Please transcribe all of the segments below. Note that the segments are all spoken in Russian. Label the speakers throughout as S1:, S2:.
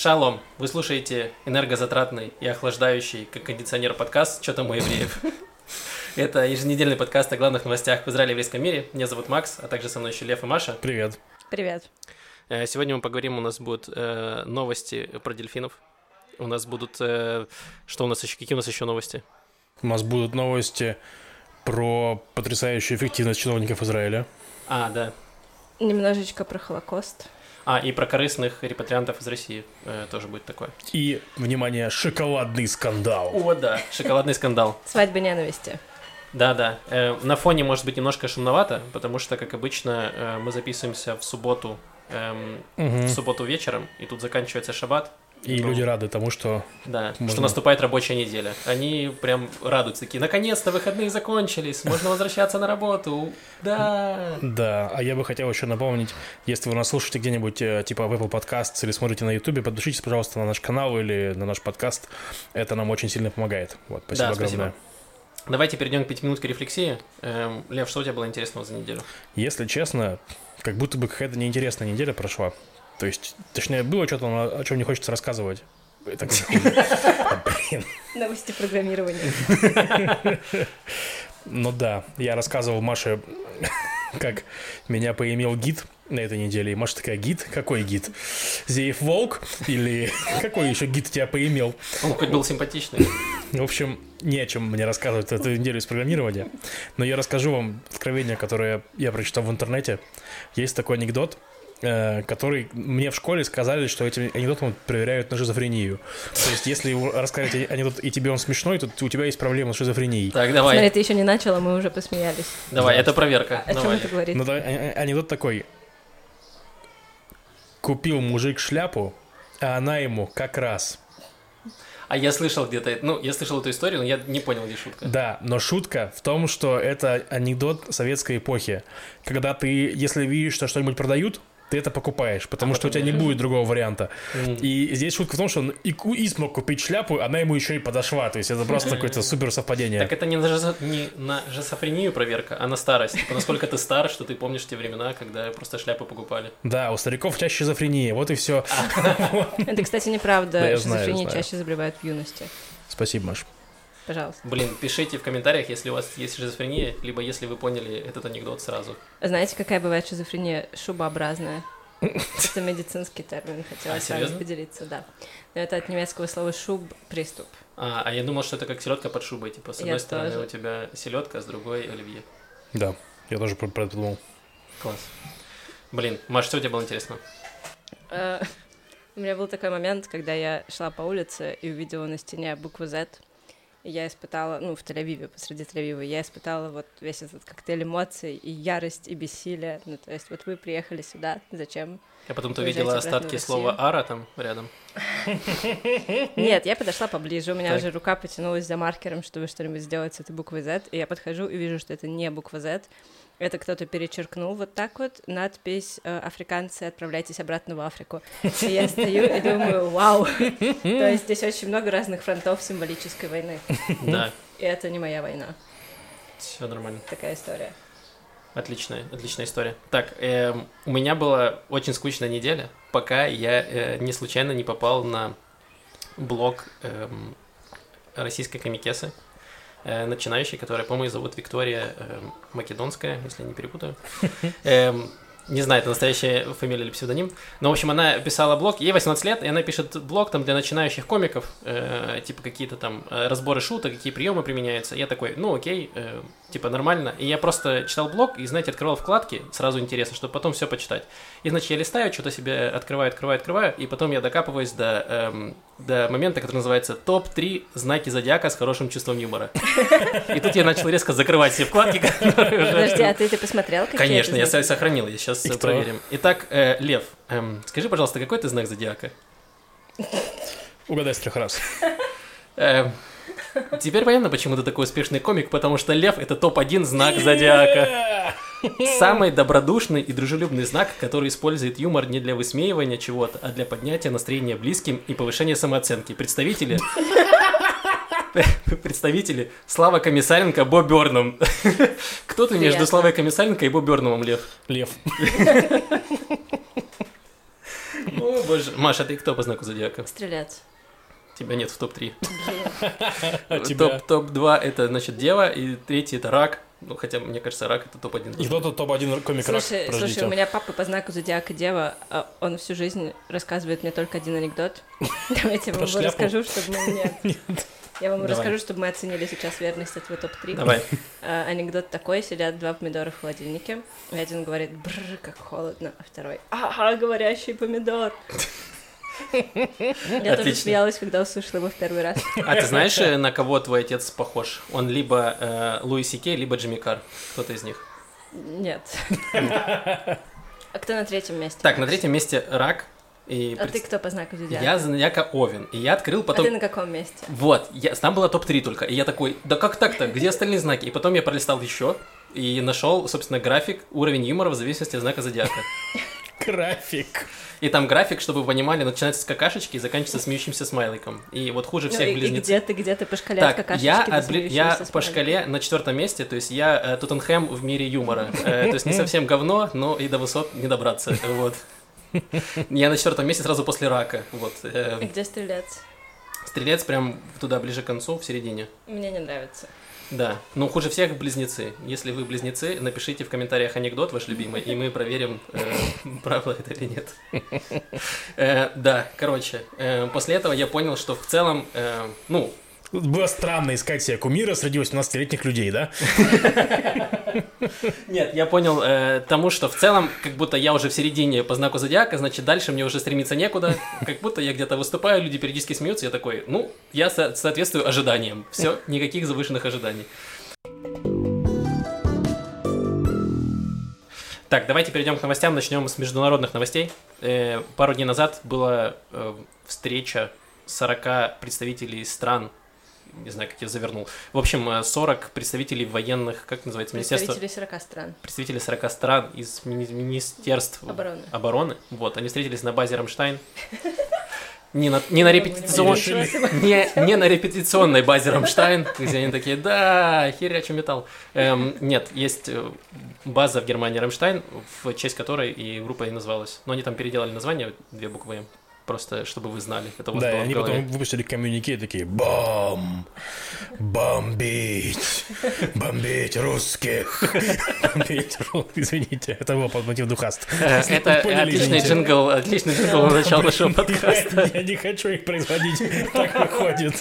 S1: Шалом! Вы слушаете энергозатратный и охлаждающий, как кондиционер подкаст «Что там у евреев?». Это еженедельный подкаст о главных новостях в Израиле и еврейском мире. Меня зовут Макс, а также со мной еще Лев и Маша.
S2: Привет.
S3: Привет.
S1: Э, Сегодня мы поговорим, у нас будут э, новости про дельфинов. У нас будут... э, что у нас еще? Какие у нас еще новости?
S2: У нас будут новости про потрясающую эффективность чиновников Израиля.
S1: А, да.
S3: Немножечко про Холокост.
S1: А, и про корыстных репатриантов из России э, тоже будет такое.
S2: И, внимание, шоколадный скандал.
S1: О, да. Шоколадный скандал.
S3: Свадьба ненависти.
S1: Да-да. Э, на фоне может быть немножко шумновато, потому что, как обычно, э, мы записываемся в субботу, эм,
S2: Мгм.
S1: в субботу вечером, и тут заканчивается шаббат.
S2: И
S1: Ну,
S2: люди рады тому, что...
S1: Да, что
S2: Можно-
S1: наступает рабочая неделя. Они прям радуются, такие, наконец-то выходные закончились, можно возвращаться на работу. Да.
S2: Да, а я бы хотел еще напомнить, если вы нас слушаете где-нибудь, э, типа в Apple Podcasts или смотрите на YouTube, подпишитесь, пожалуйста, на наш канал или на наш подкаст. Это нам очень сильно помогает. Вот, спасибо
S1: Да,
S2: огромное.
S1: спасибо. Давайте перейдем к пятиминуткой рефлексии. Эм, Лев, что у тебя было интересного за неделю?
S2: Если честно, как будто бы какая-то неинтересная неделя прошла. То есть, точнее, было что-то, но о чем не хочется рассказывать. Это Блин.
S3: Новости программирования.
S2: Ну да, я рассказывал Маше, как меня поимел гид на этой неделе. И Маша такая, гид? Какой гид? Зеев Волк? Или какой еще гид тебя поимел?
S1: Он хоть был симпатичный.
S2: В общем, не о чем мне рассказывать эту неделю из программирования. Но я расскажу вам откровение, которое я прочитал в интернете. Есть такой анекдот, который мне в школе сказали, что этим анекдотом проверяют на шизофрению. То есть, если его рассказать анекдот, и тебе он смешной, то у тебя есть проблема с шизофренией.
S1: Так,
S3: Смотри,
S1: давай,
S3: ты еще не начала, мы уже посмеялись.
S1: давай,
S2: Да.
S1: это проверка.
S3: О чем
S1: Давай.
S3: это говорит?
S2: Ну, да, а- а- анекдот такой. Купил мужик шляпу, а она ему как раз.
S1: А я слышал где-то, ну, я слышал эту историю, но я не понял, где шутка.
S2: Да, но шутка в том, что это анекдот советской эпохи. Когда ты, если видишь, что что-нибудь продают, ты это покупаешь, потому
S1: А
S2: что у тебя не будет другого варианта.
S1: М.
S2: И здесь шутка в том, что он и, и смог купить шляпу, она ему еще и подошла. То есть это просто какое-то супер совпадение.
S1: Так это не на, жизо- не на жизофрению проверка, а на старость. Типа, насколько ты стар, что ты помнишь те времена, когда просто шляпы покупали.
S2: Да, у стариков чаще шизофрения, вот и все.
S3: Это, кстати, неправда. Шизофрения чаще заболевают в юности.
S2: Спасибо, Маш.
S3: Пожалуйста.
S1: Блин, пишите в комментариях, если у вас есть шизофрения, либо если вы поняли этот анекдот сразу.
S3: Знаете, какая бывает шизофрения шубообразная? Это медицинский термин, хотела
S1: А,
S3: с вами поделиться, да. Но это от немецкого слова шуб приступ.
S1: А, а я думал, что это как селедка под шубой. Типа, с одной
S3: Я
S1: стороны
S3: тоже.
S1: у тебя селедка, с другой оливье.
S2: Да, я тоже про про это думал.
S1: Класс. Блин, Маш, что у тебя было интересно?
S3: Э, У меня был такой момент, когда я шла по улице и увидела на стене букву Z. И я испытала, ну, в Тель-Авиве, посреди Тель-Авива, я испытала вот весь этот коктейль эмоций, и ярость, и бессилие. Ну, то есть вот вы приехали сюда, зачем?
S1: Я потом то
S3: Уезжайте
S1: видела
S3: обратно в
S1: остатки слова ара там рядом.
S3: Нет, я подошла поближе, у меня
S1: Так.
S3: уже рука потянулась за маркером, чтобы что-нибудь сделать с этой буквой Z, и я подхожу и вижу, что это не буква Z, это кто-то перечеркнул вот так вот надпись э, «Африканцы, отправляйтесь обратно в Африку». И я стою и думаю, вау, то есть здесь очень много разных фронтов символической войны.
S1: Да,
S3: И это не моя война,
S1: все нормально.
S3: такая история.
S1: Отличная, отличная история. Так, эм, у меня была очень скучная неделя, пока я э, не случайно не попал на блог эм, российской комикесы, э, начинающей, которая, по-моему, зовут Виктория эм, Македонская, если я не перепутаю. Не знаю, это настоящая фамилия или псевдоним. Но, в общем, она писала блог, ей 18 лет, и она пишет блог там для начинающих комиков, э, типа какие-то там э, разборы шуток, какие приемы применяются. Я такой, ну окей, э, типа нормально. И я просто читал блог и, знаете, открывал вкладки, сразу интересно, чтобы потом все почитать. И, значит, я листаю, что-то себе открываю, открываю, открываю, и потом я докапываюсь до, эм, до момента, который называется «Топ-3 знаки зодиака с хорошим чувством юмора». И тут я начал резко закрывать все вкладки, которые.
S3: Подожди, а ты, ты посмотрел,
S1: Конечно,
S3: это
S1: я сохранил, я сейчас
S2: И кто?
S1: проверим. Итак, э, Лев, эм, скажи, пожалуйста, какой ты знак зодиака?
S2: Угадай с трех раз.
S1: Эм, теперь понятно, почему ты такой успешный комик, потому что Лев — это топ-1 знак зодиака. Самый добродушный и дружелюбный знак, который использует юмор не для высмеивания чего-то, а для поднятия настроения близким и повышения самооценки. Представители... Представители Слава Комиссаренко, Бо Бёрном. Кто ты между. Славой Комиссаренко и Бо Бёрномом, Лев?
S2: Лев.
S1: О, боже. Маша, ты кто по знаку зодиака?
S3: Стрелец.
S1: Тебя нет в топ-3.
S2: А?
S1: Топ- Топ-2 это, значит, дева, и третий это рак. Ну, хотя, мне кажется, рак это топ-1.
S2: И кто-то топ-1 комик рак.
S3: Слушай, у меня папа по знаку зодиака Дева, а он всю жизнь рассказывает мне только один анекдот. Давайте я вам его расскажу, чтобы мы... Нет. Я вам
S1: Давай.
S3: расскажу, чтобы мы оценили сейчас верность этого топ-3.
S1: Давай.
S3: А, анекдот такой, сидят два помидора в холодильнике, и один говорит, бррр, как холодно, а второй, ага, говорящий помидор. Я тоже
S1: Отлично.
S3: смеялась, когда услышала его в первый раз.
S1: А ты знаешь, э, на кого твой отец похож? Он либо э, Луи Сикей, либо Джимми Карр. Кто-то из них.
S3: Нет. А кто на третьем месте?
S1: Так, на третьем месте рак. И
S3: А
S1: пред-
S3: ты кто по знаку зодиака?
S1: Я зодиака Овен. И я открыл
S3: А
S1: потом...
S3: ты на каком месте?
S1: Вот, я, там было топ-3 только. И я такой, да как так-то? Где остальные знаки? И потом я пролистал еще и нашел, собственно, график, уровень юмора в зависимости от знака зодиака.
S2: График.
S1: И там график, чтобы вы понимали, начинается с какашечки и заканчивается смеющимся смайликом. И вот хуже
S3: Ну,
S1: всех
S3: и
S1: близнецов.
S3: где ты, где ты по шкале от
S1: Так,
S3: какашечки
S1: я,
S3: смеющегося
S1: я по шкале на четвертом месте, то есть я э, Тоттенхэм в мире юмора. Э, то есть не совсем говно, но и до высот не добраться. Вот. Я на четвертом месте сразу после рака. Вот. Э,
S3: И где стрелец?
S1: Стрелец прям туда, ближе к концу, в середине.
S3: Мне не нравится.
S1: Да. Но хуже всех близнецы. Если вы близнецы, напишите в комментариях анекдот ваш любимый, и мы проверим, э, правда это или нет. Э, Да, короче. э, После этого я понял, что в целом, э, ну,
S2: Было странно искать себе кумира среди 18-летних людей, да?
S1: Нет, я понял э, тому, что в целом, как будто я уже в середине по знаку зодиака, значит, дальше мне уже стремиться некуда. Как будто я где-то выступаю, люди периодически смеются, я такой, ну, я со- соответствую ожиданиям. Все, никаких завышенных ожиданий. Так, давайте перейдем к новостям. Начнем с международных новостей. Э, пару дней назад была э, встреча 40 представителей стран. Не знаю, как я завернул. В общем, э, 40 представителей военных, как называется, министерство
S3: Представители 40 стран.
S1: представители 40 стран из мини- министерств
S3: Обороны.
S1: обороны. Вот, они встретились на базе Рамштайн. Не на, не на репетицион- не, не на репетиционной базе Рамштайн, где они такие, да, херячу металл. Эм, нет, есть э, база в Германии Рамштайн, в честь которой и группа и называлась. Но они там переделали название, две буквы М, просто чтобы вы знали. Это у вас
S2: Да, и
S1: было в
S2: они
S1: голове.
S2: потом выпустили коммюнике такие «Бом! Бомбить! Бомбить русских! Бомбить ру-» Извините, это был под мотив Du hast.
S1: Э,
S2: Если
S1: Это
S2: вы поняли,
S1: отличный
S2: извините.
S1: джингл, отличный джингл на начало нашего подкаста.
S2: Я, я не хочу их производить, так выходит.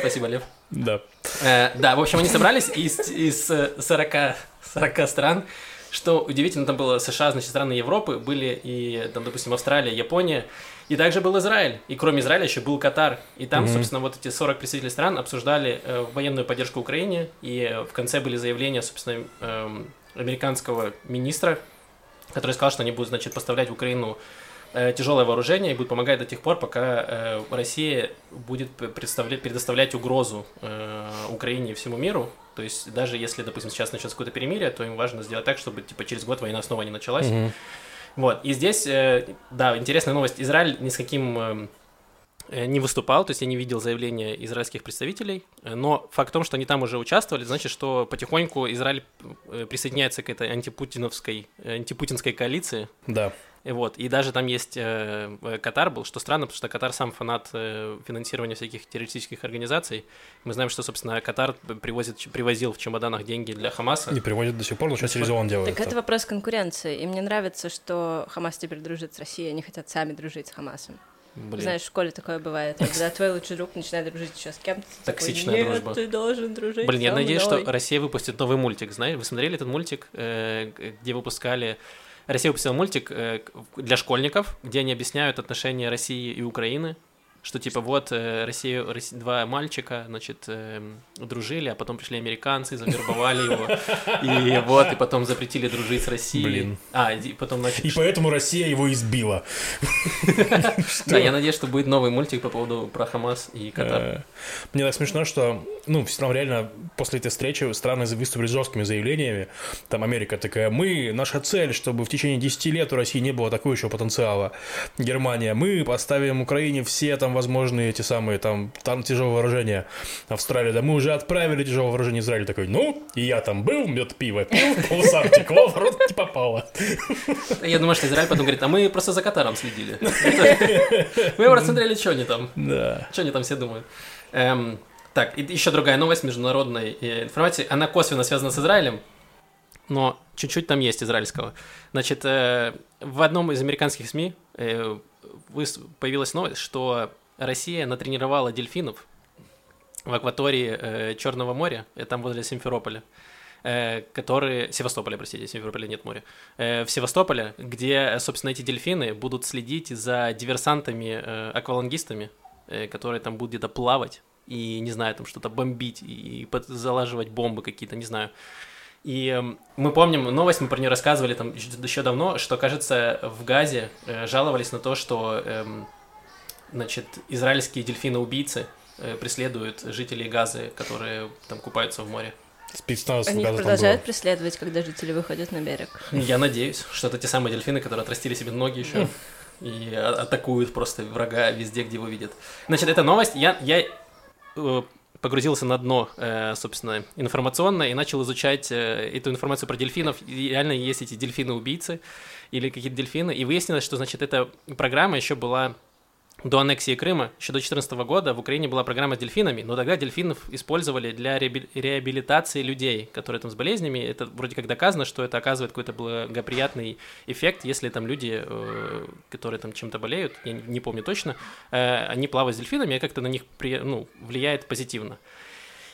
S1: Спасибо, Лев.
S2: Да.
S1: Э, да, в общем, они собрались из, из э, 40, 40 стран. Что удивительно, там было США, значит, страны Европы, были и, там, допустим, Австралия, Япония, и также был Израиль. И кроме Израиля еще был Катар. И там,
S2: Мгм.
S1: собственно, вот эти 40 представителей стран обсуждали э, военную поддержку Украине, и э, в конце были заявления, собственно, эм, американского министра, который сказал, что они будут, значит, поставлять в Украину э, тяжелое вооружение и будут помогать до тех пор, пока э, Россия будет предоставлять угрозу э, Украине и всему миру. То есть даже если, допустим, сейчас начнется какое-то перемирие, то им важно сделать так, чтобы типа через год война снова не началась.
S2: Мгм.
S1: Вот, и здесь, э, да, интересная новость. Израиль ни с каким э, э, не выступал, то есть я не видел заявления израильских представителей, но факт в том, что они там уже участвовали, значит, что потихоньку Израиль присоединяется к этой антипутиновской, антипутинской коалиции,
S2: Да.
S1: И Вот, и даже там есть э, Катар был, что странно, потому что Катар сам фанат э, финансирования всяких террористических организаций. Мы знаем, что, собственно, Катар привозит, привозил в чемоданах деньги для Хамаса.
S2: Не приводит до сих пор, но сейчас Резон делает.
S3: Так это вопрос конкуренции. И мне нравится, что Хамас теперь дружит с Россией, они хотят сами дружить с Хамасом.
S1: Блин.
S3: Знаешь, в школе такое бывает, когда твой лучший друг начинает дружить еще с кем-то. ты такой,
S1: Токсичная
S3: Нет,
S1: дружба.
S3: ты должен дружить
S1: Блин, я надеюсь, что
S3: мной».
S1: Россия выпустит новый мультик. Знаете, вы смотрели этот мультик, э, где выпускали... Россия выпустила мультик э, для школьников, где они объясняют отношения России и Украины. Что типа вот э, Россия, Росси- два мальчика, значит, эм, дружили, а потом пришли американцы, завербовали его. И вот, и потом запретили дружить с Россией.
S2: Блин.
S1: А, и потом начали...
S2: И поэтому Россия его избила.
S1: Да, я надеюсь, что будет новый мультик по поводу про Хамас и Катар.
S2: Э, Мне так смешно, что, ну, все равно реально после этой встречи страны выступили жесткими заявлениями. Там Америка такая, мы, наша цель, чтобы в течение 10 лет у России не было такого еще потенциала. Германия, мы поставим Украине все там возможны эти самые, там, там тяжелое вооружение. Австралия, да мы уже отправили тяжелое вооружение Израиль такой, ну, и я там был, мед пиво пил, полосар текло, в рот не попало.
S1: Я думаю, что Израиль потом говорит, а мы просто за Катаром следили. Мы просто смотрели, что они там.
S2: Да.
S1: Что они там все думают. Эм, так, и еще другая новость международной э, информации. Она косвенно связана с Израилем, но чуть-чуть там есть израильского. Значит, э, в одном из американских СМИ э, появилась новость, что Россия натренировала дельфинов в акватории э, Черного моря, э, там возле Симферополя, э, которые... Севастополя, простите, Симферополя нет моря. Э, в Севастополе, где, собственно, эти дельфины будут следить за диверсантами, э, аквалангистами, э, которые там будут где-то плавать и, не знаю, там что-то бомбить и под- залаживать бомбы какие-то, не знаю. И эм, мы помним новость, мы про нее рассказывали там еще, еще давно, что, кажется, в Газе э, жаловались на то, что, эм, значит, израильские дельфины-убийцы э, преследуют жителей Газы, которые там купаются в море.
S2: Спецназ
S3: Они
S2: Газа
S3: продолжают преследовать, когда жители выходят на берег.
S1: Я надеюсь, что это те самые дельфины, которые отрастили себе ноги еще и а- атакуют просто врага везде, где его видят. Значит, эта новость, я, я э, погрузился на дно, э, собственно, информационное и начал изучать эту информацию про дельфинов. И реально есть эти дельфины-убийцы или какие-то дельфины. И выяснилось, что, значит, эта программа еще была до аннексии Крыма, еще до 2014 года в Украине была программа с дельфинами, но тогда дельфинов использовали для реаби- реабилитации людей, которые там с болезнями. Это вроде как доказано, что это оказывает какой-то благоприятный эффект, если там люди, э, которые там чем-то болеют, я не, помню точно, э, они плавают с дельфинами, и как-то на них ну, влияет позитивно.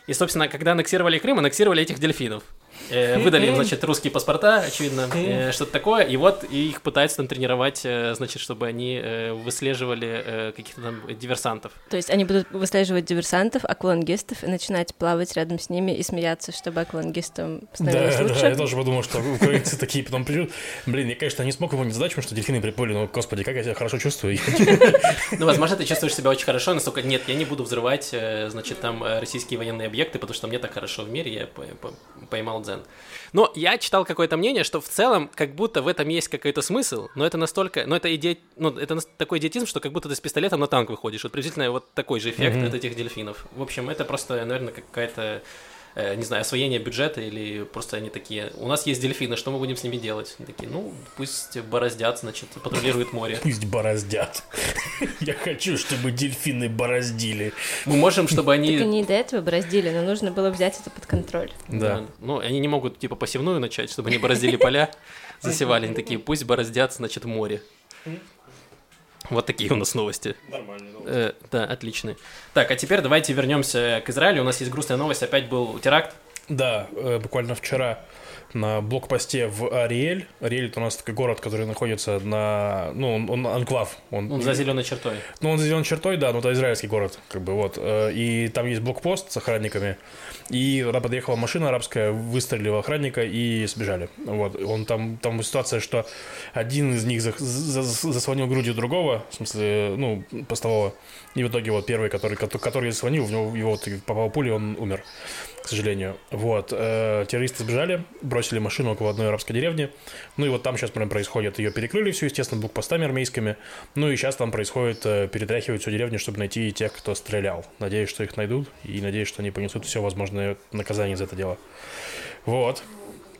S1: И, собственно, когда аннексировали Крым, аннексировали этих дельфинов. Э, выдали им, значит, русские паспорта, очевидно, э, что-то такое. И вот их пытаются там тренировать, э, значит, чтобы они выслеживали каких-то там диверсантов.
S3: То есть они будут выслеживать диверсантов, аквалангистов, и начинать плавать рядом с ними и смеяться, чтобы аквалангистам становилось лучше.
S2: Да, я тоже подумал, что украинцы такие потом придут. Блин, я, конечно, не смог его не задать, потому что дельфины приплыли, но, господи, как я себя хорошо чувствую.
S1: Ну, возможно, ты чувствуешь себя очень хорошо, настолько нет, я не буду взрывать, значит, там российские военные объекты, потому что мне так хорошо в мире, я поймал за 100%. Но я читал какое-то мнение, что в целом как будто в этом есть какой-то смысл, но это настолько, но это иде, ну это такой идиотизм, что как будто ты с пистолетом на танк выходишь. Вот приблизительно вот такой же эффект
S2: mm-hmm.
S1: от этих дельфинов. В общем, это просто, наверное, какая-то не знаю, освоение бюджета или просто они такие, у нас есть дельфины, что мы будем с ними делать? Они такие, ну, пусть бороздят, значит, патрулируют море.
S2: Пусть бороздят. Я хочу, чтобы дельфины бороздили.
S1: Мы можем, чтобы они...
S3: Так они до этого бороздили, но нужно было взять это под контроль.
S2: Да.
S1: Ну, они не могут, типа, посевную начать, чтобы они бороздили поля, засевали. Они такие, пусть бороздят, значит, море. Вот такие у нас новости.
S2: Нормально.
S1: Э, да, отличные. Так, а теперь давайте вернемся к Израилю. У нас есть грустная новость. Опять был теракт.
S2: Да, э, буквально вчера на блокпосте в Ариэль. Ариэль это у нас такой город, который находится на... Ну, он, он анклав. Он,
S1: Он за зеленой чертой.
S2: Ну, он за зеленой чертой, да, но это израильский город, как бы, вот. Э, И там есть блокпост с охранниками. И туда подъехала машина арабская, выстрелила охранника и сбежали. Вот. Он там, там ситуация, что один из них за- за- заслонил грудью другого, в смысле, ну, постового. И в итоге вот первый, который, кото- который заслонил, в него, его вот попала пуля, он умер, к сожалению. Вот. Э, Террористы сбежали, бросили машину около одной арабской деревни. Ну и вот там сейчас прям происходит. Ее перекрыли все, естественно, блокпостами армейскими. Ну и сейчас там происходит, э, перетряхивают всю деревню, чтобы найти тех, кто стрелял. Надеюсь, что их найдут, и надеюсь, что они понесут все возможное наказание за это дело. Вот.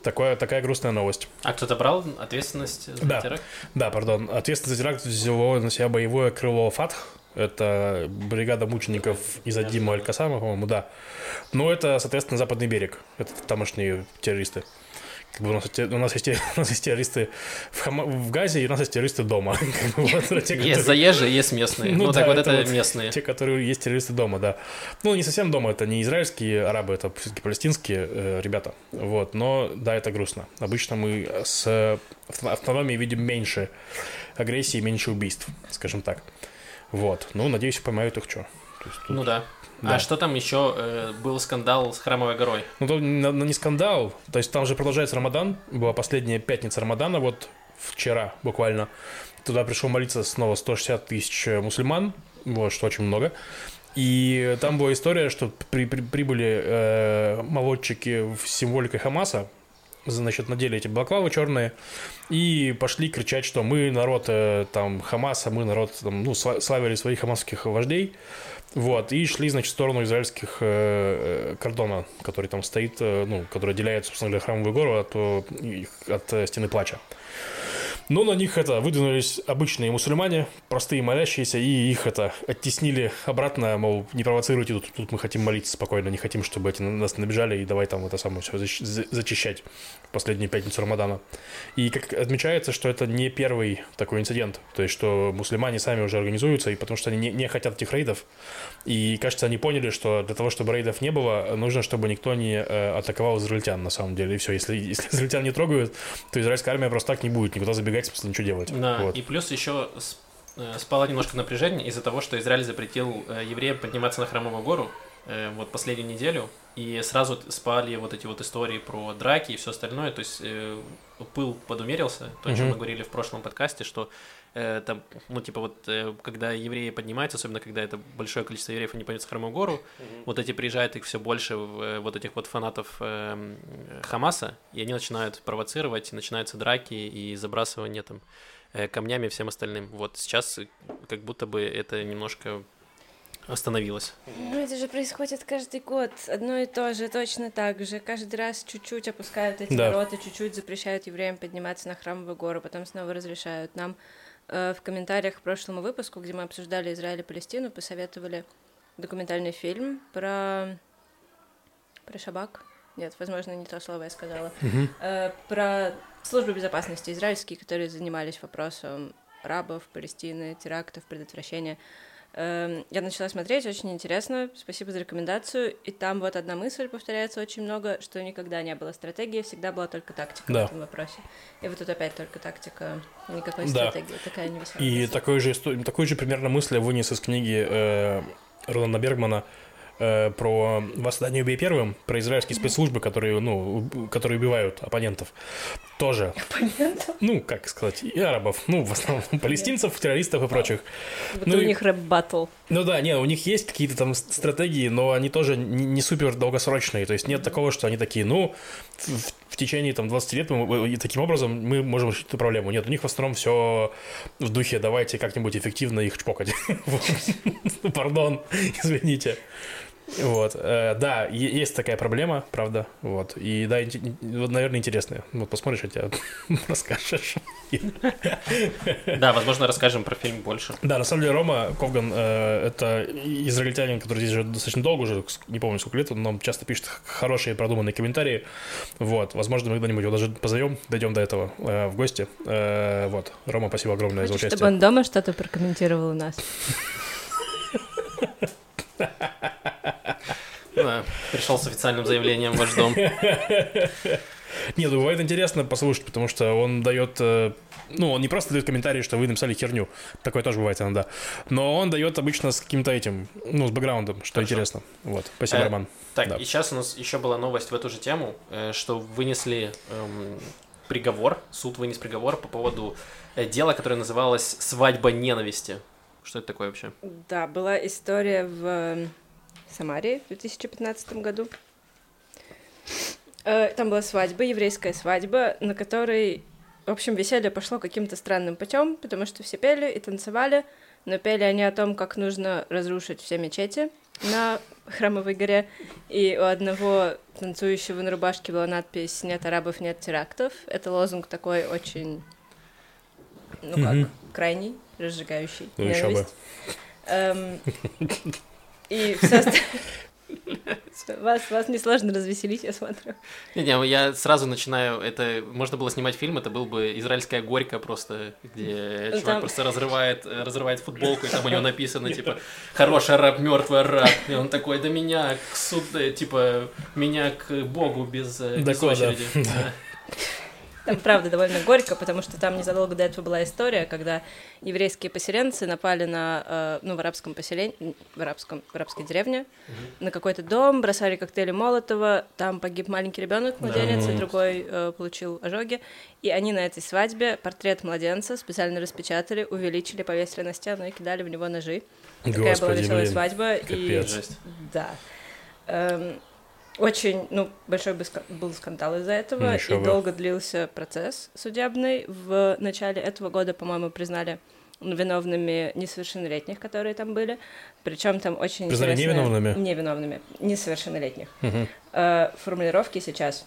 S2: Такое, такая грустная новость.
S1: А кто-то брал ответственность за
S2: Да.
S1: теракт?
S2: Да, пардон. Ответственность за теракт взяло на себя боевое крыло ФАТХ. Это бригада мучеников из Адима Аль-Касама, по-моему, да. Но это, соответственно, Западный берег. Это тамошние террористы. Как бы у, нас, у, нас есть, у нас есть террористы в, Хама- в Газе, и у нас есть террористы дома. Как бы вот те, которые-
S1: Есть заезжие, есть местные.
S2: Ну
S1: Ну, так вот
S2: это
S1: это
S2: вот
S1: местные.
S2: Те, которые есть террористы дома, да. Ну, не совсем дома, это не израильские арабы, это все-таки палестинские э, ребята. Вот, но да, это грустно. Обычно мы с авто- автономией видим меньше агрессии, меньше убийств, скажем так. Вот, ну, надеюсь, поймают их что.
S1: Ну да.
S2: Да.
S1: А что там еще э, был скандал с Храмовой горой?
S2: Ну, то на- на- не скандал. То есть там же продолжается Рамадан. Была последняя пятница Рамадана, вот вчера буквально. Туда пришел молиться снова 160 тысяч мусульман, вот, что очень много. И там была история, что при- при- прибыли э, молодчики в символикой Хамаса, значит, надели эти балаклавы черные и пошли кричать, что мы народ э, там Хамаса, мы народ, там, ну, сла- славили своих хамасских вождей, вот, и шли, значит, в сторону израильских э, э, кордона, который там стоит, ну, который отделяет, собственно говоря, храмовую гору от, от стены плача. Но на них это выдвинулись обычные мусульмане, простые молящиеся, и их это оттеснили обратно, мол, не провоцируйте, тут, тут мы хотим молиться спокойно, не хотим, чтобы эти на нас набежали, и давай там это самое все зачищать последнюю пятницу Рамадана. И как отмечается, что это не первый такой инцидент, то есть что мусульмане сами уже организуются, и потому что они не, не хотят этих рейдов, и кажется, они поняли, что для того, чтобы рейдов не было, нужно, чтобы никто не э, атаковал израильтян на самом деле, и все, если, если израильтян не трогают, то израильская армия просто так не будет никуда забегать, в смысле ничего делать.
S1: Да,
S2: Вот.
S1: и плюс еще э, спало немножко напряжение из-за того, что Израиль запретил э, евреям подниматься на Храмовую гору э, вот последнюю неделю, и сразу спали вот эти вот истории про драки и все остальное, то есть э, пыл подумерился, то, о чем мы говорили в прошлом подкасте, что э, там, ну, типа вот, э, когда евреи поднимаются, особенно когда это большое количество евреев, они поднимаются на Храмовую гору, вот эти приезжают их все больше, в, э, вот этих вот фанатов эм, Хамаса, и они начинают провоцировать, начинаются драки и забрасывание там э, камнями и всем остальным. Вот сейчас э, как будто бы это немножко остановилось.
S3: Ну, это же происходит каждый год. Одно и то же, точно так же. Каждый раз чуть-чуть опускают эти
S2: Да.
S3: ворота, чуть-чуть запрещают евреям подниматься на храмовую гору, потом снова разрешают. Нам э, в комментариях к прошлому выпуску, где мы обсуждали Израиль и Палестину, посоветовали документальный фильм про... про шабак. Нет, возможно, не то слово я сказала. Э, про службы безопасности израильские, которые занимались вопросом рабов, Палестины, терактов, предотвращения. Эм, Я начала смотреть, очень интересно, спасибо за рекомендацию. И там вот одна мысль повторяется очень много, что никогда не было стратегии, всегда была только тактика
S2: Да.
S3: в этом вопросе. И вот тут опять только тактика, никакой
S2: Да.
S3: стратегии, такая невеселая.
S2: И такой же, такой же примерно мысль я вынес из книги э, Роланда Бергмана э, про восстание убей первым, про израильские спецслужбы, которые, ну, которые убивают оппонентов. Тоже. Ну, как сказать, и арабов, ну, в основном палестинцев, террористов и прочих.
S3: Вот
S2: ну
S3: у
S2: и-
S3: них рэп-баттл.
S2: Ну да, не, у них есть какие-то там стратегии, но они тоже не, не супер долгосрочные. То есть нет такого, что они такие, ну, в, в- течение там 20 лет мы, и таким образом мы можем решить эту проблему. Нет, у них в основном все в духе давайте как-нибудь эффективно их чпокать. Пардон, извините. Вот, э, да, есть такая проблема, правда, вот, и да, вот, наверное, интересная. Вот посмотришь, а тебе расскажешь.
S1: Да, возможно, расскажем про фильм больше.
S2: Да, на самом деле Рома Ковган э, это израильтянин, который здесь живет достаточно долго уже, не помню сколько лет, но он часто пишет хорошие продуманные комментарии. Вот, возможно, мы когда-нибудь его даже позовем, дойдем до этого э, в гости. Э, вот, Рома, спасибо огромное за
S3: Хочешь,
S2: участие.
S3: чтобы он дома что-то прокомментировал у нас?
S1: Да, пришел с официальным заявлением в ваш дом.
S2: Нет, ну, бывает интересно послушать, потому что он дает... э, ну, он не просто дает комментарии, что вы написали херню. Такое тоже бывает иногда. Но он дает обычно с каким-то этим, ну, с бэкграундом, что
S1: Хорошо.
S2: интересно. Вот, спасибо,
S1: Э,
S2: Роман.
S1: Так,
S2: Да.
S1: и сейчас у нас еще была новость в эту же тему, э, что вынесли эм, приговор, суд вынес приговор по поводу э, дела, которое называлось «Свадьба ненависти». Что это такое вообще?
S3: Да, была история в Самаре в 2015 году. Э, Там была свадьба, еврейская свадьба, на которой, в общем, веселье пошло каким-то странным путем, потому что все пели и танцевали, но пели они о том, как нужно разрушить все мечети на Храмовой горе. И у одного танцующего на рубашке была надпись «Нет арабов, нет терактов». Это лозунг такой очень, ну как,
S2: Мгм.
S3: крайний, разжигающий
S2: Ну, еще бы.
S3: ненависть. Эм, И все остальное... Вас, вас несложно развеселить, я смотрю.
S1: Не, не, я сразу начинаю, это можно было снимать фильм, это был бы израильская горька просто, где чувак
S3: Там-
S1: просто разрывает, э, разрывает футболку, и там у него написано, типа, хороший араб, мертвый араб. И он такой, да меня к суд, э, типа, меня к Богу без, э, без очереди. Да.
S3: Там, правда, довольно горько, потому что там незадолго до этого была история, когда еврейские поселенцы напали на, э, ну, в арабском поселении, в, арабском, в арабской деревне, на какой-то дом, бросали коктейли Молотова, там погиб маленький ребенок, младенец, и
S2: Мгм.
S3: другой э, получил ожоги. И они на этой свадьбе портрет младенца специально распечатали, увеличили, повесили на стену и кидали в него ножи. Такая была
S2: Господи,
S3: веселая
S2: блин.
S3: свадьба. И
S2: капец.
S1: Жесть.
S3: Да. Эм, Очень, ну, большой был скандал из-за этого,
S2: Ну,
S3: и долго длился процесс судебный. В начале этого года, по-моему, признали виновными несовершеннолетних, которые там были. Причем там очень
S2: Признали
S3: интересные-
S2: невиновными?
S3: Невиновными, несовершеннолетних. Э, формулировки сейчас.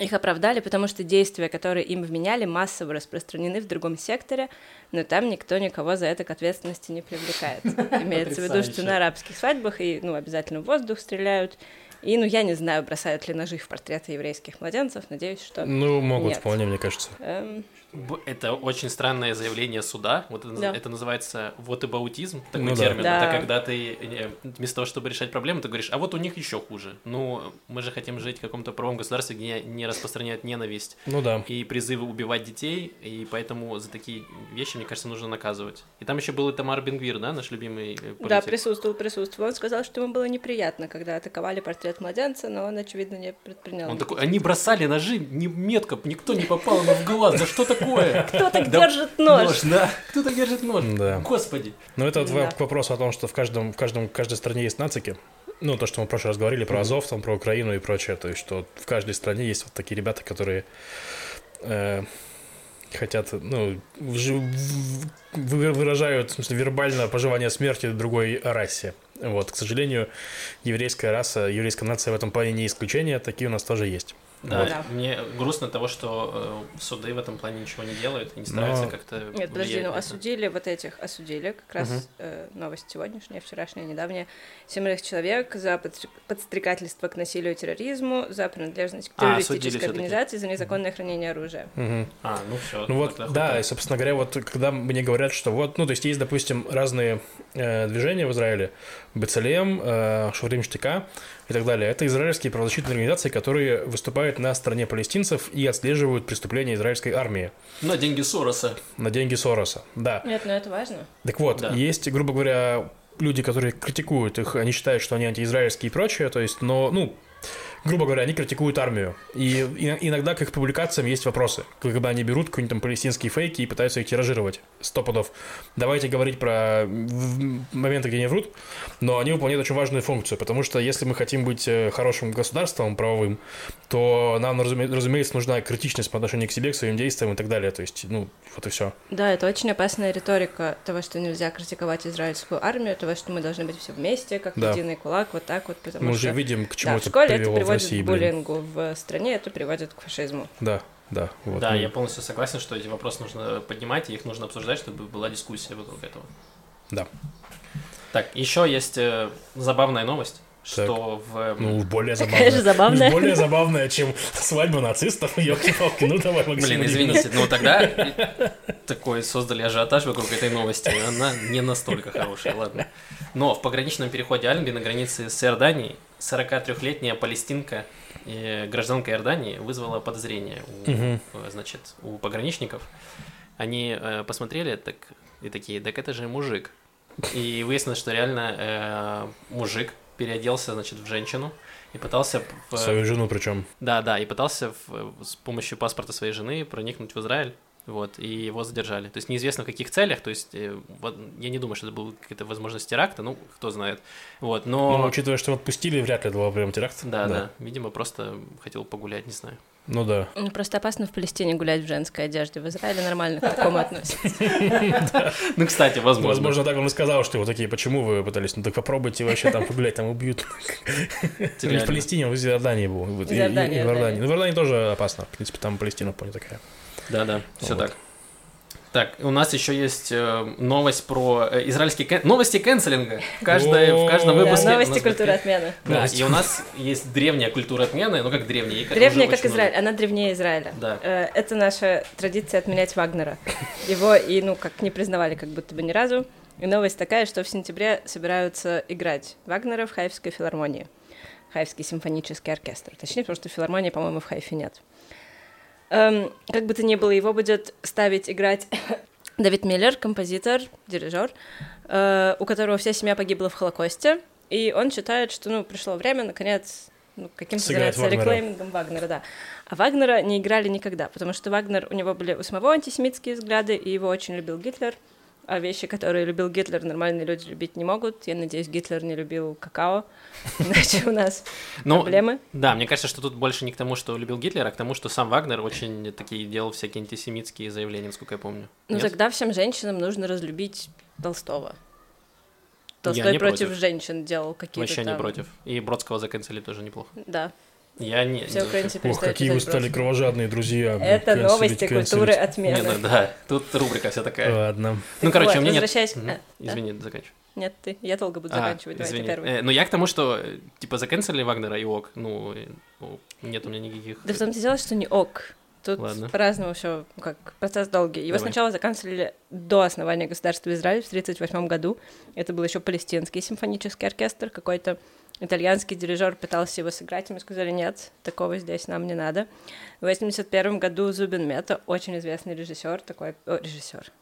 S3: Их оправдали, потому что действия, которые им вменяли, массово распространены в другом секторе, но там никто никого за это к ответственности не привлекает. Имеется в виду, что на арабских свадьбах и, ну, обязательно в воздух стреляют. И, ну, я не знаю, бросают ли ножи в портреты еврейских младенцев, надеюсь, что...
S2: Ну, могут
S3: Нет.
S2: вполне, мне кажется.
S3: Эм,
S1: Это очень странное заявление суда. Вот это,
S3: Да.
S1: это называется вотабаутизм, такой
S2: Ну
S1: термин.
S3: Да.
S1: Это когда ты э, вместо того, чтобы решать проблему, ты говоришь, а вот у них еще хуже. Ну, мы же хотим жить в каком-то правом государстве, где не распространяют ненависть
S2: Ну да.
S1: и призывы убивать детей, и поэтому за такие вещи, мне кажется, нужно наказывать. И там еще был и Тамар Бенгвир, да, наш любимый э, политик.
S3: да, присутствовал, присутствовал. Он сказал, что ему было неприятно, когда атаковали портрет младенца, но он, очевидно, не предпринял.
S1: Он такой, они бросали ножи, не метко, никто не попал ему в глаз, да что такое?
S3: Кто так
S1: Да,
S3: держит нож?
S1: да, кто так держит нож?
S2: Да.
S1: Господи.
S2: Ну, это вот к вопросу о том, что в каждом, в каждом, в каждой стране есть нацики. Ну, то, что мы в прошлый раз говорили про Азов, там, про Украину и прочее. То есть, что в каждой стране есть вот такие ребята, которые э, хотят, ну, выражают, в смысле, вербально пожелание смерти другой расе. Вот, к сожалению, еврейская раса, еврейская нация в этом плане не исключение, такие у нас тоже есть.
S1: Да,
S3: Да.
S1: мне грустно того, что э, суды в этом плане ничего не делают и не стараются
S2: Но-
S1: как-то
S3: Нет, подожди, ну осудили вот этих, осудили, как раз
S2: Мгм.
S3: э, новость сегодняшняя, вчерашняя, недавняя, семерых человек за подстр- подстрекательство к насилию и терроризму, за принадлежность к
S1: А,
S3: террористической
S1: всё-таки.
S3: организации, за незаконное хранение оружия.
S2: Мгм.
S1: А, ну все.
S2: Ну вот, да, и, собственно говоря, вот когда мне говорят, что вот, ну, то есть есть, допустим, разные э, движения в Израиле, БЦЛМ, э, Шаврим Штыка и так далее. Это израильские правозащитные организации, которые выступают на стороне палестинцев и отслеживают преступления израильской армии
S1: На деньги Сороса.
S2: на деньги Сороса. Да.
S3: Нет, ну это важно.
S2: Так вот,
S1: Да.
S2: есть, грубо говоря, люди, которые критикуют их, они считают, что они антиизраильские и прочее, то есть, но, ну, грубо говоря, они критикуют армию. И иногда к их публикациям есть вопросы. Когда они берут какие-нибудь там палестинские фейки и пытаются их тиражировать. Сто пудов. Давайте говорить про в- моменты, где они врут, но они выполняют очень важную функцию, потому что если мы хотим быть э, хорошим государством правовым, то нам, разуме- разумеется, нужна критичность по отношению к себе, к своим действиям и так далее. То есть, ну, вот и все.
S3: Да, это очень опасная риторика того, что нельзя критиковать израильскую армию, того, что мы должны быть все вместе, как
S2: Да.
S3: единый кулак, вот так вот, потому
S2: Мы
S3: что...
S2: уже видим, к чему
S3: да, в
S2: это
S3: школе это
S2: привело в
S3: приводит
S2: России,
S3: к
S2: блин.
S3: буллингу, в стране это приводит к фашизму.
S2: Да, да. Вот.
S1: Да,
S2: Ну,
S1: я полностью согласен, что эти вопросы нужно поднимать, и их нужно обсуждать, чтобы была дискуссия вокруг этого.
S2: Да.
S1: Так, еще есть э, забавная новость, что в...
S2: Ну, более
S3: Такая же
S2: забавная.
S3: забавная.
S2: Более забавная, чем свадьба нацистов. Ёлки-палки, ну давай, Максим.
S1: Блин, извините, но тогда такой создали ажиотаж вокруг этой новости. Она не настолько хорошая, ладно. Но в пограничном переходе Альби на границе с Иорданией 43-летняя палестинка, э, гражданка Иордании, вызвала подозрение у, э, значит, у пограничников. Они э, посмотрели так, и такие, так это же мужик. И выяснилось, что реально э, мужик переоделся, значит, в женщину и пытался... в-
S2: Свою жену причем.
S1: да, да, и пытался в- с помощью паспорта своей жены проникнуть в Израиль. Вот, и его задержали. То есть неизвестно в каких целях, то есть э, вот, я не думаю, что это был какая-то возможность теракта, ну, кто знает. Вот, но...
S2: Но учитывая, что его отпустили, вряд ли это был прям теракт.
S1: да, да, видимо, просто хотел погулять, не знаю.
S2: Ну да.
S3: Ну, Просто опасно в Палестине гулять в женской одежде. В Израиле нормально к такому относятся.
S1: Ну, кстати, возможно.
S2: Возможно, так он и сказал, что вот такие, почему вы пытались? Ну так попробуйте вообще там погулять, там убьют. Не в. Палестине, он из Иордании был. В
S3: Иордании.
S2: Ну, в Иордании тоже опасно. В принципе, там Палестина вполне такая.
S1: Да, да, все
S2: Вот.
S1: так. Так, у нас еще есть э, новость про э, израильский кэн- новости канцелинга. В, каждой, в каждом
S3: Да,
S1: выпуске. у
S3: новости культуры
S1: будет-
S3: отмены.
S1: Да,
S2: Новости.
S1: и у нас есть древняя культура отмены, ну как древняя.
S3: Древняя, как Израиль. Она древнее Израиля.
S1: Да.
S3: Э, Это наша традиция отменять Вагнера. Его и, ну, как не признавали как будто бы ни разу. И новость такая, что в сентябре собираются играть Вагнера в Хайфской филармонии. Хайфский симфонический оркестр. Точнее, потому что филармонии, по-моему, в Хайфе нет. Эм, как бы то ни было, его будет ставить играть Давид Миллер, композитор, дирижер, э, у которого вся семья погибла в Холокосте. И он считает, что ну, пришло время, наконец, ну, каким-то заняться
S2: Вагнера.
S3: реклеймингом Вагнера, да. А Вагнера не играли никогда, потому что Вагнер, у него были у самого антисемитские взгляды, и его очень любил Гитлер. А вещи, которые любил Гитлер, нормальные люди любить не могут. Я надеюсь, Гитлер не любил какао, иначе у нас
S1: Ну,
S3: проблемы.
S1: Да, мне кажется, что тут больше не к тому, что любил Гитлер, а к тому, что сам Вагнер очень такие делал всякие антисемитские заявления, насколько я помню.
S3: Ну тогда всем женщинам нужно разлюбить Толстого. Толстой против, женщин делал какие-то
S1: Вообще не против. И Бродского заканцелили тоже неплохо.
S3: Да,
S1: Я не...
S3: все украинцы
S2: Ох, какие вы стали
S3: просто.
S2: кровожадные друзья.
S3: Это
S2: канцелить,
S3: новости культуры
S2: канцелить.
S3: отмены.
S1: Не, ну да, тут рубрика вся такая.
S2: Ладно.
S1: Ну, короче,
S3: вот,
S1: у меня нет...
S3: возвращаясь-
S1: Мгм.
S3: а, да?
S1: Извини, заканчивай.
S3: Нет, ты. Я долго буду
S1: А,
S3: заканчивать. Давай, ты
S1: извини.
S3: первый.
S1: Э, ну, я к тому, что, э, типа, заканцелили Вагнера и ок. Ну, э, ну, нет у меня никаких...
S3: Да в том-то дело, что не ок. Тут
S1: Ладно.
S3: по-разному все, как процесс долгий. Его
S1: Давай.
S3: сначала заканчивали до основания государства Израиль в 1938 году. Это был еще палестинский симфонический оркестр. Какой-то итальянский дирижер пытался его сыграть, ему сказали, нет, такого здесь нам не надо. В 1981 году Зубин Мета, очень известный режиссер, такой о, режиссер,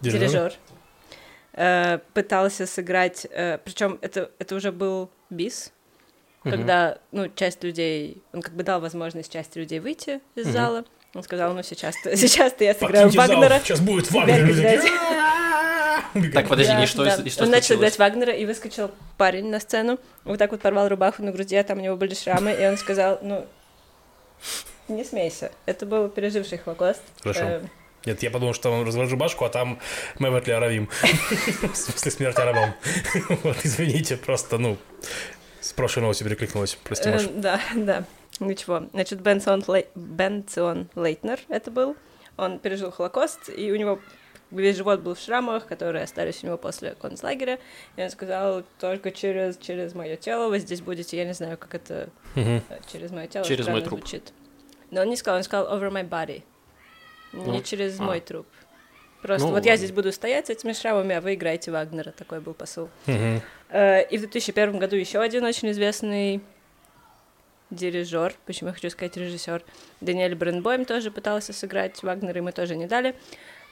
S2: Дирижер?
S3: дирижер, э, пытался сыграть, причем это, это уже был бис,
S1: Мгм.
S3: когда, ну, часть людей, он как бы дал возможность части людей выйти из
S1: Мгм.
S3: зала, он сказал, ну, сейчас-то, сейчас-то я сыграю
S2: Покиньте зал,
S3: Вагнера.
S2: Сейчас будет Вагнер.
S1: Так, подожди,
S3: Да,
S1: и что,
S3: да.
S1: и что
S3: Он начал играть Вагнера, и выскочил парень на сцену, вот так вот порвал рубаху на груди, а там у него были шрамы, и он сказал, ну, не смейся, это был переживший Холокост.
S2: Хорошо.
S3: Э,
S2: Нет, я подумал, что он разложил башку, а там Мэвертли Аравим. В смысле смерть арабам. Вот, извините, просто, ну, с прошлой новости перекликнулась. Прости,
S3: Э,
S2: Маш.
S3: Да, да. Ничего. Значит, Бенсон, Лейтнер это был. Он пережил Холокост, и у него весь живот был в шрамах, которые остались у него после концлагеря. И он сказал, только через, через мое тело вы здесь будете. Я не знаю, как это э, через мое тело
S1: Через мой труп.
S3: звучит. Но он не сказал, он сказал over my body. Не
S1: Ну,
S3: через
S1: а.
S3: мой труп. Просто
S1: Ну,
S3: вот я
S1: ладно.
S3: здесь буду стоять с этими шрамами, а вы играете Вагнера. Такой был посыл. Э, И в 2001 году еще один очень известный дирижер, почему я хочу сказать режиссер, Даниэль Бренбойм тоже пытался сыграть Вагнера, и мы тоже не дали.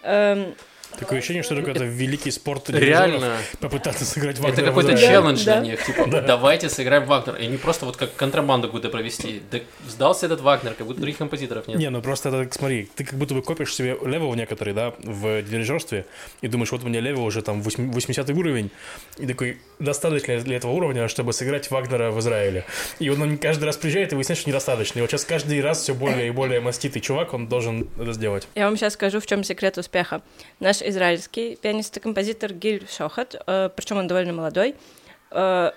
S3: Эм,
S2: Такое ощущение, что это великий спорт
S1: Реально,
S2: попытаться сыграть
S1: это
S2: Вагнера в
S1: какой-то челлендж для них. Типа, давайте сыграем Вагнера. И не просто вот как контрабанду какую-то провести. Да сдался этот Вагнер, как будто других композиторов нет.
S2: Не, ну просто это, смотри, ты как будто бы копишь себе level некоторые, да, в дирижерстве, и думаешь, вот у меня level уже там 80 уровень, и такой, достаточно ли для этого уровня, чтобы сыграть Вагнера в Израиле? И он он каждый раз приезжает и выясняет, что недостаточно. И вот сейчас каждый раз все более и более маститый чувак, он должен это сделать.
S3: Я вам сейчас скажу, в чем секрет успеха. Наш израильский пианист и композитор Гиль Шохат, причем он довольно молодой, э,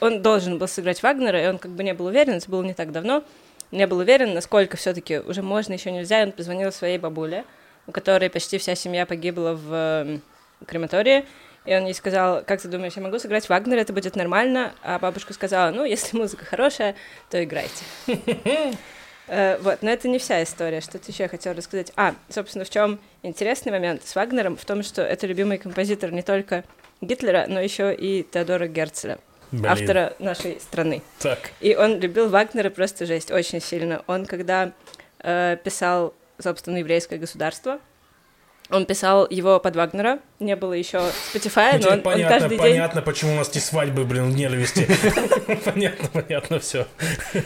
S3: он должен был сыграть Вагнера, и он как бы не был уверен, это было не так давно, не был уверен, насколько все-таки уже можно, еще нельзя. И он позвонил своей бабуле, у которой почти вся семья погибла в э, крематории, и он ей сказал, как ты думаешь, я могу сыграть Вагнера, это будет нормально? А бабушка сказала, ну, если музыка хорошая, то играйте. Э, Вот, но это не вся история. Что-то еще я хотела рассказать. А, собственно, в чем интересный момент с Вагнером? В том, что это любимый композитор не только Гитлера, но еще и Теодора Герцеля,
S2: Блин.
S3: автора нашей страны.
S2: Так.
S3: И он любил Вагнера просто жесть, очень сильно. Он, когда э, писал, собственно, еврейское государство, он писал его под Вагнера, не было еще Spotify, но он, он
S2: понятно,
S3: каждый день...
S2: понятно, почему у нас эти свадьбы, блин, в ненависти. Понятно, понятно, все.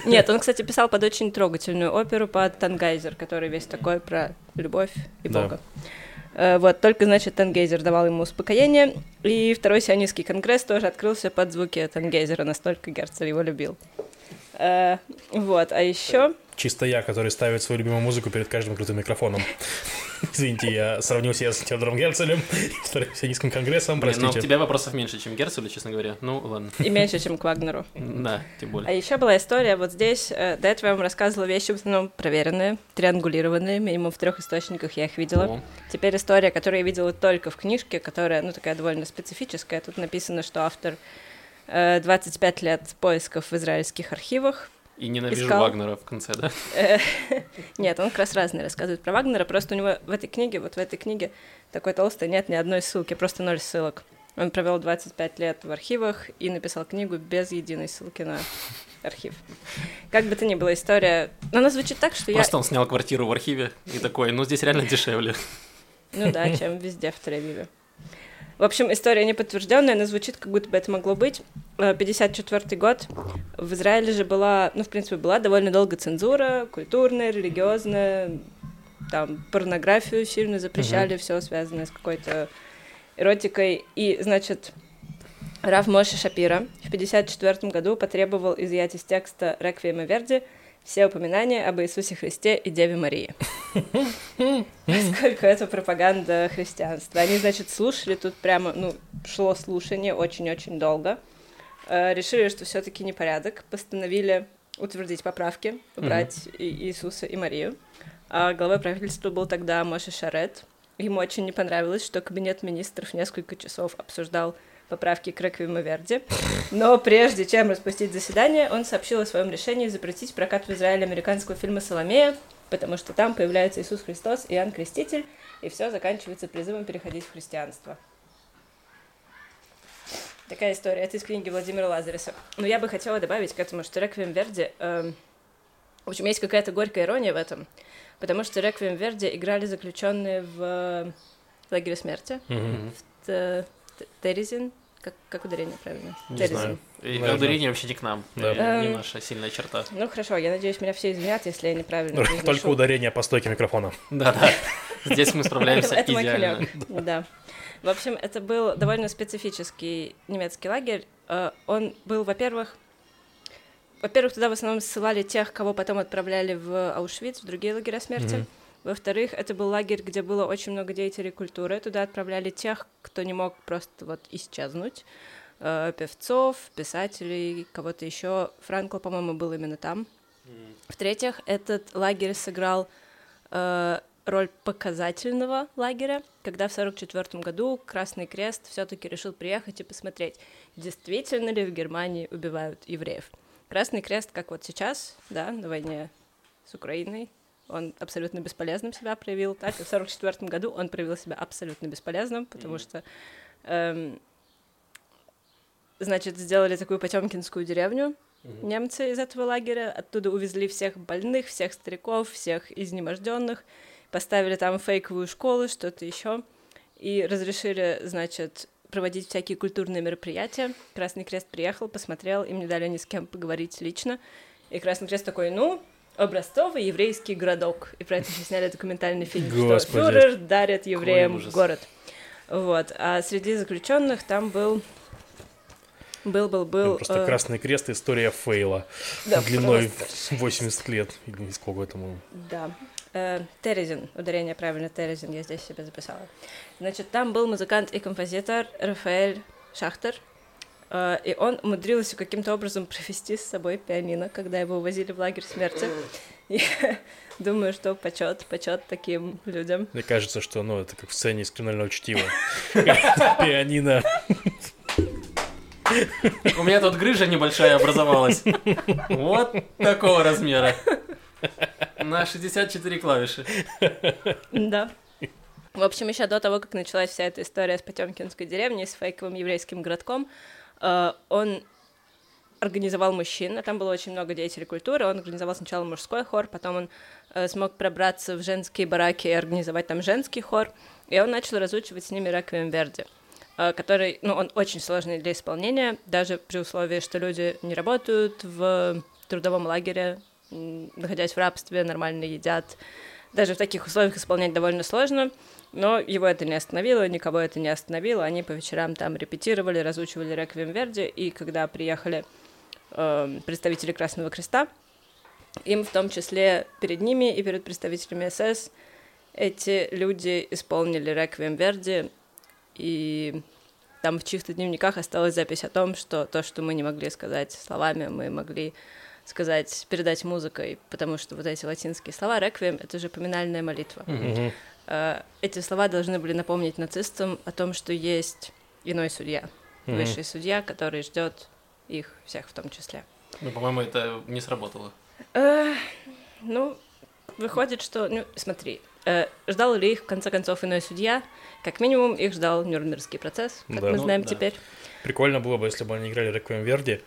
S3: Нет, он, кстати, писал под очень трогательную оперу под Тангайзер, который весь такой про любовь и. Бога. Э, Вот, только, значит, Тангейзер давал ему успокоение, и второй сионистский конгресс тоже открылся под звуки Тангейзера, настолько Герцель его любил. Э, Вот, а еще...
S2: Чисто я, который ставит свою любимую музыку перед каждым крутым микрофоном. Извините, я сравнил себя с Теодором Герцелем, вторым сионистским конгрессом,
S1: Блин, ну, у
S2: простите.
S1: тебя вопросов меньше, чем Герцелю, честно говоря. Ну, ладно.
S3: И меньше, чем к Вагнеру.
S1: Да, тем
S3: А
S1: более.
S3: еще была история вот здесь. э, До этого я вам рассказывала вещи в основном проверенные, триангулированные. Минимум в трех источниках я их видела.
S1: О,
S3: Теперь история, которую я видела только в книжке, которая, ну, такая довольно специфическая. Тут написано, что автор 25 лет поисков в израильских архивах.
S1: И ненавижу
S3: Искал.
S1: Вагнера в конце, да?
S3: Э, Нет, он как раз разные рассказывает про Вагнера, просто у него в этой книге, вот в этой книге такой толстой нет ни одной ссылки, просто ноль ссылок. Он провел 25 лет в архивах и написал книгу без единой ссылки на архив. Как бы то ни было, история... Но она звучит так, что я...
S1: Просто он снял квартиру в архиве и такой, ну, здесь реально дешевле.
S3: Ну да, чем везде в Тель-Авиве. В общем, история не подтвержденная, но звучит, как будто бы это могло быть. Э, 54 год. В Израиле же была, ну, в принципе, была довольно долго цензура, культурная, религиозная, там, порнографию сильно запрещали, все связанное с какой-то эротикой. И, значит, Раф Моше Шапира в 1954 году потребовал изъять из текста «Реквиема Верди» все упоминания об Иисусе Христе и Деве Марии. Поскольку это пропаганда христианства. Они, значит, слушали тут прямо, ну, шло слушание очень-очень долго. Э, решили, что все таки непорядок. Постановили утвердить поправки, убрать Иисуса и Марию. А главой правительства был тогда Моше Шарет. Ему очень не понравилось, что кабинет министров несколько часов обсуждал поправки к Реквиему Верди. Но прежде чем распустить заседание, он сообщил о своем решении запретить прокат в Израиле американского фильма «Соломея», потому что там появляется Иисус Христос и Иоанн Креститель, и все заканчивается призывом переходить в христианство. Такая история. Это из книги Владимира Лазареса. Но я бы хотела добавить к этому, что «Реквием Верди...» э, В общем, есть какая-то горькая ирония в этом, потому что «Реквием Верди» играли заключенные в лагере смерти, mm-hmm. в Терезин. Как, как ударение правильно?
S1: Не Терезин. знаю. И ударение вообще не к нам, да. не, не эм, наша сильная черта.
S3: Ну хорошо, я надеюсь, меня все извинят, если я неправильно произношу.
S2: Только ударение по стойке микрофона.
S1: Да-да, здесь мы справляемся идеально.
S3: Да. В общем, это был довольно специфический немецкий лагерь. Э, он был, во-первых, во-первых, туда в основном ссылали тех, кого потом отправляли в Аушвиц, в другие лагеря смерти. Mm-hmm. Во-вторых, это был лагерь, где было очень много деятелей культуры. Туда отправляли тех, кто не мог просто вот исчезнуть. Э, певцов, писателей, кого-то еще. Франкл, по-моему, был именно там. Mm. В-третьих, этот лагерь сыграл э, роль показательного лагеря, когда в 1944 году Красный Крест все-таки решил приехать и посмотреть, действительно ли в Германии убивают евреев. Красный Крест, как вот сейчас, да, на войне с Украиной, он абсолютно бесполезным себя проявил, так и в 1944 году он проявил себя абсолютно бесполезным, потому mm-hmm. что, эм, значит, сделали такую потемкинскую деревню, mm-hmm. немцы из этого лагеря, оттуда увезли всех больных, всех стариков, всех изнеможденных, поставили там фейковую школу, что-то еще, и разрешили, значит, проводить всякие культурные мероприятия. Красный Крест приехал, посмотрел, им не дали ни с кем поговорить лично. И Красный Крест такой, ну, образцовый еврейский городок. И про это сняли документальный фильм, Господи. что фюрер дарит евреям город. Вот. А среди заключенных там был был, был, был.
S2: Просто э... Красный Крест история фейла. Да, длиной просто. 80 лет. Или сколько этому.
S3: Да. Э, Терезин, ударение правильно, Терезин, я здесь себе записала. Значит, там был музыкант и композитор Рафаэль Шахтер, и он умудрился каким-то образом провести с собой пианино, когда его увозили в лагерь смерти. И думаю, что почет, почет таким людям.
S2: Мне кажется, что ну, это как в сцене из криминального чтива. Пианино.
S1: У меня тут грыжа небольшая образовалась. Вот такого размера. На 64 клавиши.
S3: Да. В общем, еще до того, как началась вся эта история с Потемкинской деревней, с фейковым еврейским городком, он организовал мужчин, а там было очень много деятелей культуры, он организовал сначала мужской хор, потом он э, смог пробраться в женские бараки и организовать там женский хор, и он начал разучивать с ними «Реквием Верди», э, который, ну, он очень сложный для исполнения, даже при условии, что люди не работают в трудовом лагере, находясь в рабстве, нормально едят, даже в таких условиях исполнять довольно сложно, но его это не остановило, никого это не остановило. Они по вечерам там репетировали, разучивали «Реквием Верди», и когда приехали э, представители Красного Креста, им в том числе перед ними и перед представителями СС эти люди исполнили «Реквием Верди», и там в чьих-то дневниках осталась запись о том, что то, что мы не могли сказать словами, мы могли сказать, передать музыкой, потому что вот эти латинские слова «реквием» — это же поминальная молитва. Mm-hmm. Эти слова должны были напомнить нацистам о том, что есть иной судья, mm-hmm. высший судья, который ждет их всех в том числе.
S1: Ну, по-моему, это не сработало.
S3: Э, ну, выходит, что... Ну, смотри, э, ждал ли их, в конце концов, иной судья? Как минимум, их ждал Нюрнбергский процесс, как да. мы знаем ну, да. теперь.
S2: Прикольно было бы, если бы они играли «Реквием Верди»,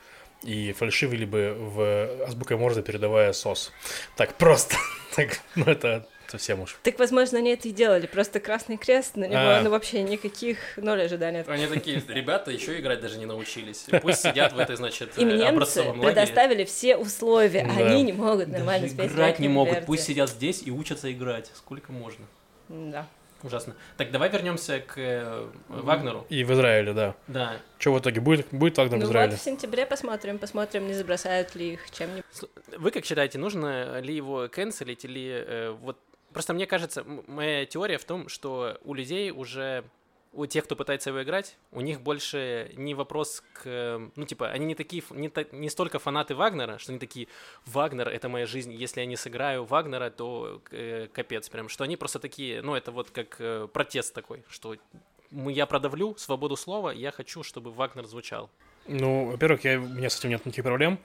S2: и фальшивили бы в азбукой Морзе, передавая сос. Так просто. так, ну это совсем уж.
S3: Так, возможно, они это и делали, просто Красный Крест, на него а. ну, вообще никаких ноль ожиданий.
S1: Они такие, ребята еще играть даже не научились. Пусть сидят в этой, значит,
S3: Им немцы предоставили все условия, да. они не могут нормально
S1: даже спеть. играть не могут, пусть сидят здесь и учатся играть. Сколько можно?
S3: Да.
S1: Ужасно. Так, давай вернемся к э, Вагнеру.
S2: И в Израиле, да.
S1: Да.
S2: Что в итоге? Будет, будет Вагнер
S3: Ну
S2: в Израиле?
S3: вот в сентябре посмотрим, посмотрим, не забросают ли их чем-нибудь.
S1: Вы как считаете, нужно ли его канцелить или э, вот... Просто мне кажется, моя теория в том, что у людей уже у тех, кто пытается его играть, у них больше не вопрос к... э, Ну, типа, они не такие, не, та- не столько фанаты Вагнера, что они такие, Вагнер — это моя жизнь, если я не сыграю Вагнера, то э, капец прям. Что они просто такие, ну, это вот как э, протест такой, что мы- я продавлю свободу слова, я хочу, чтобы Вагнер звучал.
S2: Ну, во-первых, я, у меня с этим нет никаких проблем.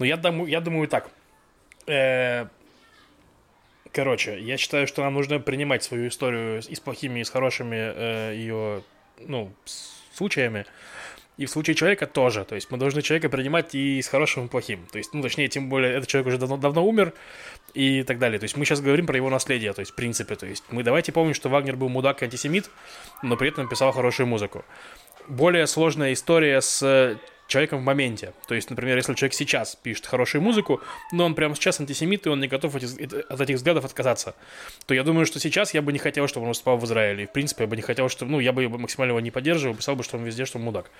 S2: Но я думаю, я думаю так. Э, короче, я считаю, что нам нужно принимать свою историю и с плохими, и с хорошими э, ее, ну, случаями. И в случае человека тоже. То есть мы должны человека принимать и с хорошим, и плохим. То есть, ну, точнее, тем более, этот человек уже давно, давно умер и так далее. То есть мы сейчас говорим про его наследие, то есть в принципе. То есть мы давайте помним, что Вагнер был мудак и антисемит, но при этом писал хорошую музыку более сложная история с э, человеком в моменте. То есть, например, если человек сейчас пишет хорошую музыку, но он прямо сейчас антисемит, и он не готов эти- от этих взглядов отказаться, то я думаю, что сейчас я бы не хотел, чтобы он выступал в Израиле. И, в принципе, я бы не хотел, чтобы... Ну, я бы максимально его не поддерживал, писал бы, что он везде, что он мудак.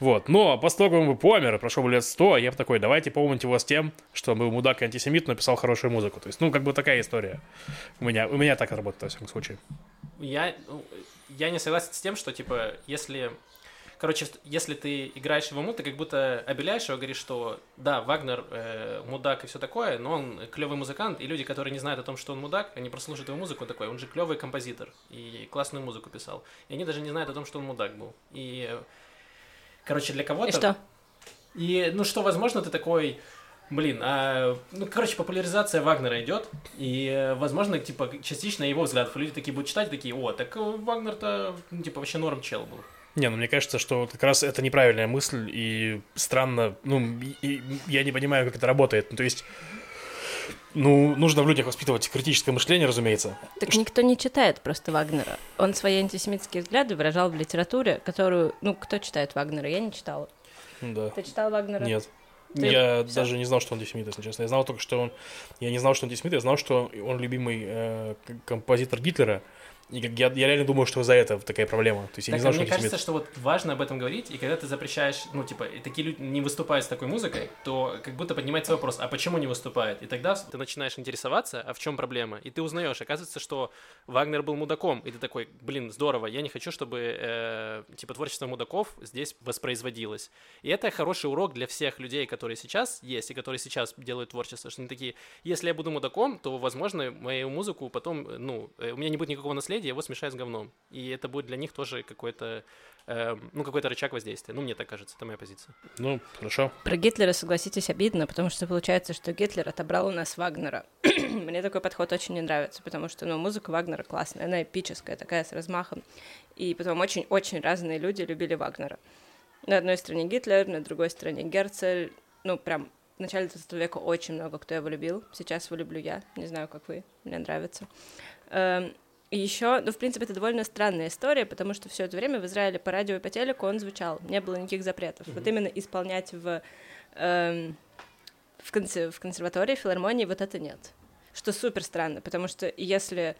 S2: Вот. Но поскольку он бы помер, прошло бы лет сто, я бы такой, давайте помните его с тем, что он был мудак и антисемит, но писал хорошую музыку. То есть, ну, как бы такая история. У меня, у меня так работает, во всяком случае.
S1: Я, ну, я не согласен с тем, что, типа, если... Короче, если ты играешь его ему, ты как будто обеляешь его, говоришь, что да, Вагнер э, мудак и все такое, но он клевый музыкант, и люди, которые не знают о том, что он мудак, они прослушают его музыку такой, он же клевый композитор и классную музыку писал. И они даже не знают о том, что он мудак был. И, короче, для кого-то...
S3: И что?
S1: И, ну что, возможно, ты такой, блин, а, ну, короче, популяризация Вагнера идет, и, э, возможно, типа, частично его взглядов люди такие будут читать, такие, о, так э, Вагнер-то, ну, типа, вообще норм чел был.
S2: Не, ну мне кажется, что как раз это неправильная мысль, и странно, ну, и- я не понимаю, как это работает. Ну, то есть, ну, нужно в людях воспитывать критическое мышление, разумеется.
S3: Так никто не читает просто Вагнера. Он свои антисемитские взгляды выражал в литературе, которую... Ну, кто читает Вагнера? Я не читала.
S2: Да.
S3: Ты читал Вагнера?
S2: Нет.
S3: Ты-
S2: Я
S3: всё.
S2: даже не знал, что он антисемит, если честно. Я знал только, что он... Я не знал, что он антисемит, я знал, что он любимый э, композитор Гитлера. И я, я реально думал, что из-за этого такая проблема. То есть я
S1: Так,
S2: не знал,
S1: а
S2: что
S1: мне кажется, что вот важно об этом говорить, и когда ты запрещаешь, ну, типа, такие люди не выступают с такой музыкой, то как будто поднимается вопрос, а почему не выступает? И тогда ты начинаешь интересоваться, а в чем проблема? И ты узнаешь, оказывается, что Вагнер был мудаком, и ты такой, блин, здорово, я не хочу, чтобы, э, типа, творчество мудаков здесь воспроизводилось. И это хороший урок для всех людей, которые сейчас есть, и которые сейчас делают творчество, что они такие, если я буду мудаком, то, возможно, мою музыку потом, ну, э, у меня не будет никакого наследия, его смешают с говном. И это будет для них тоже какой-то, э, ну, какой-то рычаг воздействия. Ну, мне так кажется, это моя позиция.
S2: Ну, хорошо.
S3: Про Гитлера, согласитесь, обидно, потому что получается, что Гитлер отобрал у нас Вагнера. Мне такой подход очень не нравится, потому что, ну, музыка Вагнера классная, она эпическая, такая с размахом. И потом очень-очень разные люди любили Вагнера. На одной стороне Гитлер, на другой стороне Герцель. Ну, прям в начале 20 века очень много кто его любил. Сейчас его люблю я. Не знаю, как вы. Мне нравится. Еще, ну, в принципе, это довольно странная история, потому что все это время в Израиле по радио и по телеку он звучал, не было никаких запретов. Вот именно исполнять в, эм, в, консе- в консерватории, филармонии вот это нет. Что супер странно, потому что если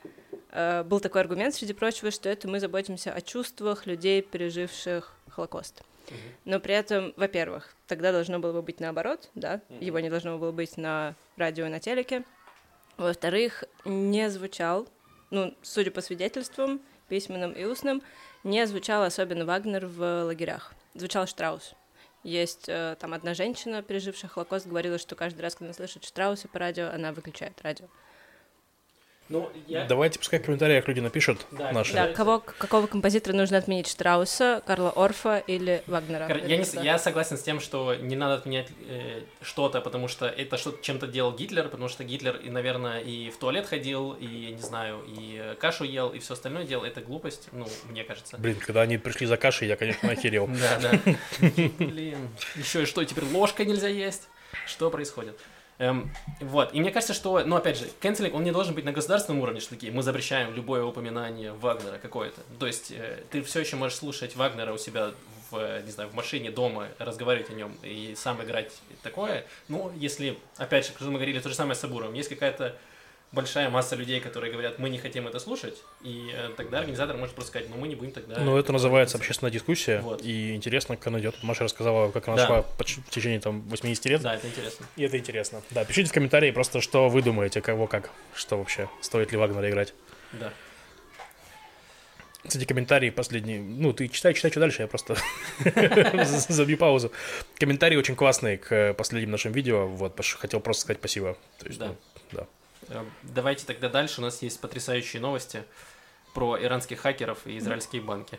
S3: э, был такой аргумент, среди прочего, что это мы заботимся о чувствах людей, переживших Холокост. Но при этом, во-первых, тогда должно было бы быть наоборот, да, его не должно было быть на радио и на телеке. Во-вторых, не звучал, ну, судя по свидетельствам, письменным и устным, не звучал особенно Вагнер в лагерях. Звучал Штраус. Есть э, там одна женщина, пережившая Холокост, говорила, что каждый раз, когда она слышит Штрауса по радио, она выключает радио.
S1: Ну, я...
S2: Давайте пускай в комментариях люди напишут
S1: Да,
S2: наши.
S3: Да, кого, какого композитора нужно отменить? Штрауса, Карла Орфа или Вагнера?
S1: Кор- Я, не,
S3: Да.
S1: я согласен с тем, что не надо отменять э, что-то, потому что это что-то чем-то делал Гитлер, потому что Гитлер, и, наверное, и в туалет ходил, и, я не знаю, и кашу ел, и все остальное делал. Это глупость, ну, мне кажется.
S2: Блин, когда они пришли за кашей, я, конечно, охерел.
S1: Да, да. Блин. Еще и что, теперь ложкой нельзя есть? Что происходит? Эм, вот, и мне кажется, что, ну, опять же, канцелинг, он не должен быть на государственном уровне, что такие, мы запрещаем любое упоминание Вагнера какое-то. То есть, э, ты все еще можешь слушать Вагнера у себя в, э, не знаю, в машине, дома, разговаривать о нем и сам играть такое. Ну, если, опять же, как мы говорили, то же самое с Сабуровым, есть какая-то большая масса людей, которые говорят, мы не хотим это слушать, и э, тогда организатор может просто сказать, ну мы не будем тогда...
S2: Ну, это называется
S1: говорить».
S2: общественная дискуссия,
S1: Вот.
S2: и интересно, как она идет. Маша рассказала, как она
S1: Да.
S2: шла в течение там 80 лет,
S1: Да, это интересно.
S2: и это интересно. Да, пишите в комментарии просто, что вы думаете, кого как, что вообще, стоит ли Вагнера играть.
S1: Да.
S2: Кстати, комментарии последние. Ну, ты читай, читай, что дальше, я просто забью паузу. Комментарии очень классные к последним нашим видео. Вот, хотел просто сказать спасибо. То есть,
S1: Да.
S2: ну, да.
S1: Э, Давайте тогда дальше. У нас есть потрясающие новости про иранских хакеров и израильские банки.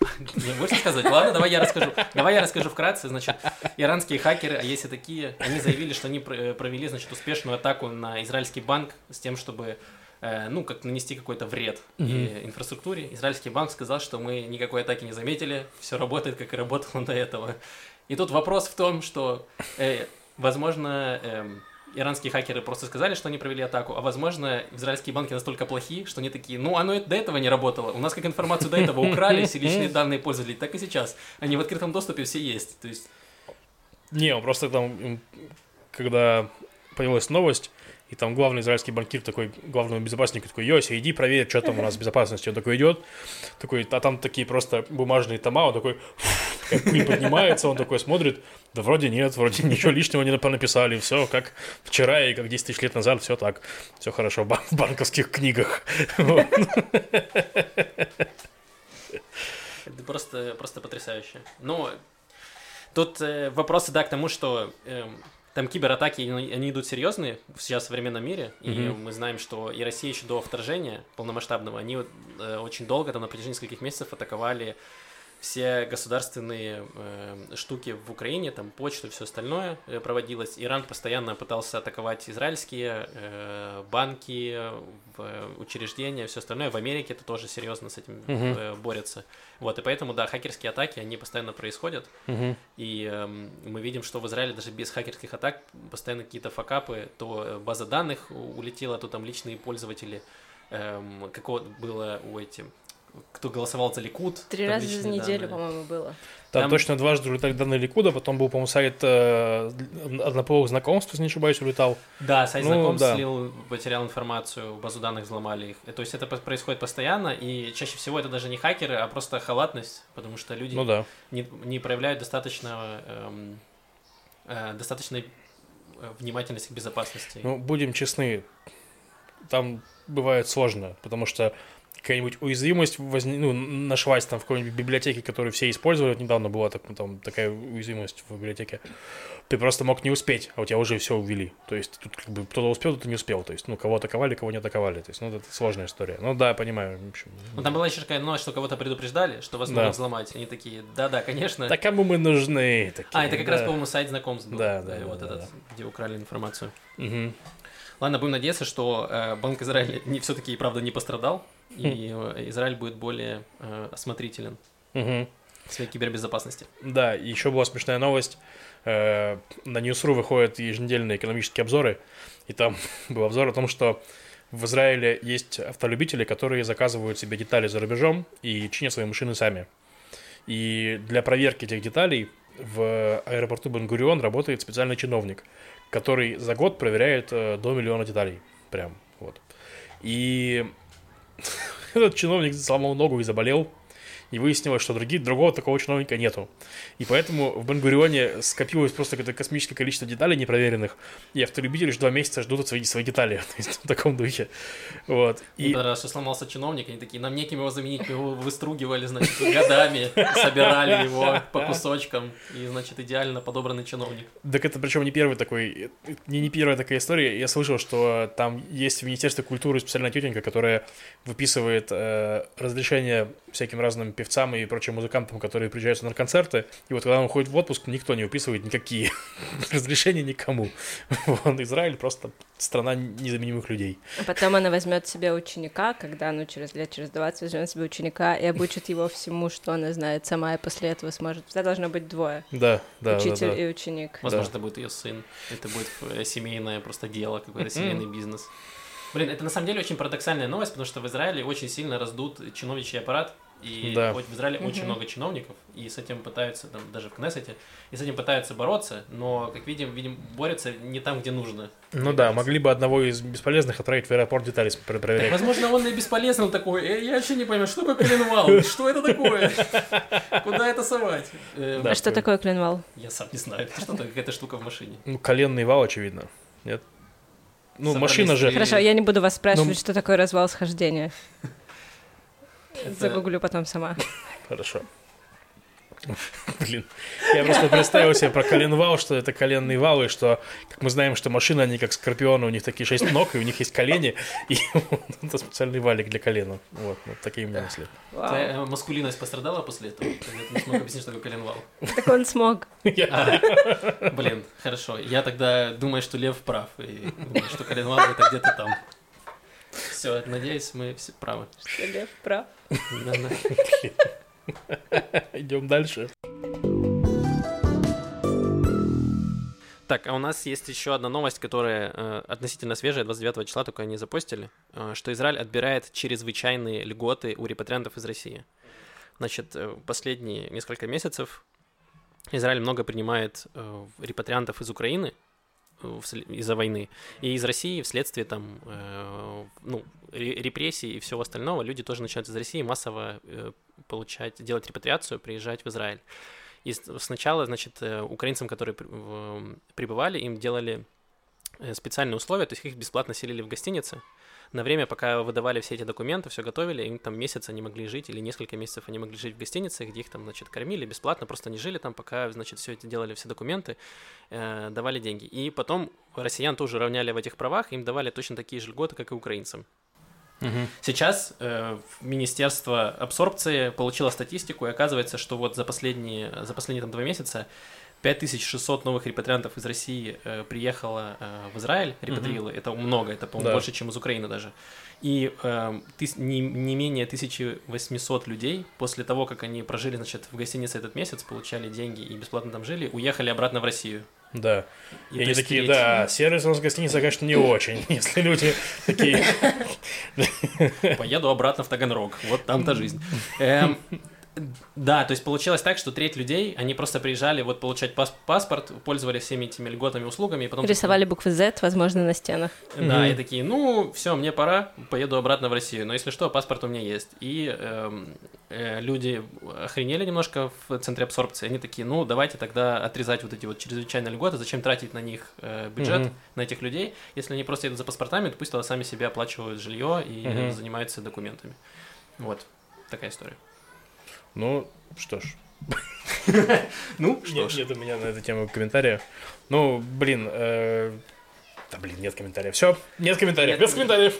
S1: Не будешь сказать? Ладно, давай я расскажу. Давай я расскажу вкратце. Значит, иранские хакеры, а есть и такие, они заявили, что они э, провели, значит, успешную атаку на израильский банк с тем, чтобы э, ну, как нанести какой-то вред и инфраструктуре. Израильский банк сказал, что мы никакой атаки не заметили, все работает, как и работало до этого. И тут вопрос в том, что, э, возможно, эм, иранские хакеры просто сказали, что они провели атаку, а возможно, израильские банки настолько плохи, что они такие, ну, оно до этого не работало. У нас как информацию до этого украли, все личные данные пользователей, так и сейчас. Они в открытом доступе все есть. То есть,
S2: Не, он просто там, когда появилась новость, и там главный израильский банкир такой, главному безопаснику такой, Йося, иди проверь, что там у нас с безопасностью. Он такой идет, такой, а там такие просто бумажные тома, он такой, такая пыль поднимается, он такой смотрит, да вроде нет, вроде ничего лишнего не написали, все как вчера и как 10 тысяч лет назад, все так, все хорошо в бан- в банковских книгах.
S1: Это просто, просто потрясающе. Но тут э, вопросы, да, к тому, что эм, там кибератаки, они, идут серьезные сейчас в современном мире, и
S2: Мгм.
S1: мы знаем, что и Россия еще до вторжения полномасштабного, они э, очень долго, там, на протяжении нескольких месяцев атаковали все государственные э, штуки в Украине, там почту и все остальное э, проводилось. Иран постоянно пытался атаковать израильские э, банки, в, учреждения, все остальное. В Америке это тоже серьезно с этим
S2: Мгм.
S1: э, борются. Вот, и поэтому, да, хакерские атаки, они постоянно происходят.
S2: Мгм.
S1: И эм, мы видим, что в Израиле даже без хакерских атак постоянно какие-то факапы, то э, база данных у- улетела, то там личные пользователи, эм, какого было у этих, кто голосовал за Ликут.
S3: Три раза за неделю,
S1: данные.
S3: по-моему, было.
S2: Там,
S1: Там-
S2: точно дважды улетали данные Ликуда, потом был, по-моему, сайт э, однополых знакомств, если не ошибаюсь, улетал.
S1: Да, сайт
S2: Ну,
S1: знакомств
S2: да.
S1: слил, потерял информацию, базу данных взломали их. То есть это происходит постоянно, и чаще всего это даже не хакеры, а просто халатность, потому что люди
S2: Ну да.
S1: не, не проявляют достаточно, эм, э, достаточной э, внимательности к безопасности.
S2: Ну, будем честны, там бывает сложно, потому что какая-нибудь уязвимость возни... ну, нашлась там в какой-нибудь библиотеке, которую все использовали. Вот недавно была так, ну, там, такая уязвимость в библиотеке. Ты просто мог не успеть, а у тебя уже все увели. То есть тут как бы кто-то успел, кто-то не успел. То есть, ну, кого атаковали, кого не атаковали. То есть, ну, это сложная история. Ну да, понимаю. В общем,
S1: Ну, там была еще такая новость, что кого-то предупреждали, что вас
S2: Да.
S1: могут взломать. Они такие, да-да, конечно.
S2: Да кому мы нужны? Такие,
S1: а, это как
S2: да.
S1: раз, по-моему, сайт знакомств был.
S2: Да, да,
S1: и
S2: да,
S1: вот
S2: да,
S1: этот,
S2: да.
S1: где украли информацию.
S2: Мгм.
S1: Ладно, будем надеяться, что э, Банк Израиля не, все-таки, правда, не пострадал, и Израиль будет более э, осмотрителен в своей кибербезопасности.
S2: Да, и еще была смешная новость. Э, На Ньюсру выходят еженедельные экономические обзоры, и там был обзор о том, что в Израиле есть автолюбители, которые заказывают себе детали за рубежом и чинят свои машины сами. И для проверки этих деталей в аэропорту Бенгурион работает специальный чиновник, который за год проверяет э, до миллиона деталей. Прям вот. И этот чиновник сломал ногу и заболел. И выяснилось, что другие, другого такого чиновника нету. И поэтому в Бенгурионе скопилось просто какое-то космическое количество деталей непроверенных. И автолюбители уже два месяца ждут свои, свои детали. В таком духе. Вот.
S1: И
S2: И,
S1: раз что сломался чиновник, они такие, нам неким его заменить, мы его выстругивали, значит, годами, собирали его по кусочкам, и, значит, идеально подобранный чиновник.
S2: так это причем не первый такой, не, не первая такая история. Я слышал, что там есть в Министерстве культуры специальная тетенька, которая выписывает э, разрешение всяким разным певцам и прочим музыкантам, которые приезжают на концерты. И вот когда он уходит в отпуск, никто не выписывает никакие разрешения никому. Вот, Израиль просто страна незаменимых людей.
S3: А потом она возьмет себе ученика, когда, ну, через лет, через 20 возьмет себе ученика и обучит его всему, что она знает сама, и после этого сможет. Всегда должно быть двое.
S2: Да, да, да,
S3: учитель
S2: да.
S3: и ученик.
S1: Возможно, это будет ее сын, это будет семейное просто дело, какой-то семейный бизнес. Блин, это на самом деле очень парадоксальная новость, потому что в Израиле очень сильно раздут чиновничий аппарат, И
S2: Да.
S1: вот в Израиле очень
S3: Мгм.
S1: много чиновников, и с этим пытаются, там, даже в Кнессете, и с этим пытаются бороться, но, как видим, видим, борются не там, где нужно.
S2: Ну да, могли бы одного из бесполезных отправить в аэропорт детали пр-
S1: Так,
S2: проверять.
S1: возможно, он и бесполезный такой. «Э, я вообще не понимаю, что такое коленвал? Что это такое? Куда это совать? Э,
S2: Да.
S3: А что такое клинвал?
S1: Я сам не знаю. Это что-то, какая-то штука в машине.
S2: Ну, коленный вал, очевидно. Нет? Ну,
S1: Собрались
S2: машина же...
S3: Хорошо, я не буду вас спрашивать,
S2: Ну,
S3: что такое развал схождения.
S1: Это-
S3: Загуглю потом сама.
S2: Хорошо. Блин, я просто представил себе про коленвал, что это коленный вал, и что, как мы знаем, что машины, они как скорпионы, у них такие шесть ног, и у них есть колени, и это специальный валик для колена. Вот, вот такие у меня мысли.
S1: Твоя э, маскулинность пострадала после этого? Когда ты не смог объяснить, что такое коленвал?
S3: Так он смог.
S1: А, Блин, хорошо. Я тогда думаю, что Лев прав, и думаю, что коленвал это где-то там. Все, надеюсь, мы все правы.
S3: Что Лев прав.
S2: Идем дальше.
S1: Так, а у нас есть еще одна новость, которая э, относительно свежая, 29 числа только они запостили, э, что Израиль отбирает чрезвычайные льготы у репатриантов из России. Значит, э, последние несколько месяцев Израиль много принимает э, репатриантов из Украины из-за войны, и из России вследствие там, э, ну, ре- репрессий и всего остального, люди тоже начинают из России массово э, получать, делать репатриацию, приезжать в Израиль. И сначала, значит, э, украинцам, которые прибывали, им делали специальные условия, то есть их бесплатно селили в гостинице. На время, пока выдавали все эти документы, все готовили, им там месяц они могли жить, или несколько месяцев они могли жить в гостинице, где их там, значит, кормили бесплатно, просто они жили там, пока, значит, все это делали, все документы, э, давали деньги. И потом россиян тоже равняли в этих правах, им давали точно такие же льготы, как и украинцам. Сейчас э, Министерство абсорбции получило статистику, и оказывается, что вот за последние, за последние там, два месяца 5600 новых репатриантов из России э, приехало э, в Израиль, репатриило. Это много, это, по-моему,
S2: Да.
S1: больше, чем из Украины даже. И э, тыс- не, не менее 1800 людей после того, как они прожили, значит, в гостинице этот месяц, получали деньги и бесплатно там жили, уехали обратно в Россию.
S2: Да.
S1: И
S2: И они такие,
S1: треть-
S2: да, сервис у нас гостиница, конечно, не очень. Если люди такие,
S1: Поеду обратно в Таганрог. Вот там-то жизнь. Да, то есть получилось так, что треть людей, они просто приезжали вот получать пас- паспорт, пользовались всеми этими льготами, услугами, и потом... такие,
S3: Рисовали буквы Z, возможно, на стенах.
S1: Да, и
S2: Мгм.
S1: такие, ну, все, мне пора, поеду обратно в Россию. Но если что, паспорт у меня есть. И эм, э, люди охренели немножко в центре абсорбции. Они такие, ну, давайте тогда отрезать вот эти вот чрезвычайные льготы. Зачем тратить на них э, бюджет,
S2: Мгм.
S1: на этих людей? Если они просто едут за паспортами, то пусть тогда сами себе оплачивают жилье и э,
S2: Мгм.
S1: занимаются документами. Вот, такая история.
S2: Ну, что ж.
S1: Ну,
S2: Нет, нет у меня на эту тему комментария. Ну, блин, э, да блин, нет комментариев. Все, нет комментариев,
S1: Нет
S2: без комментариев.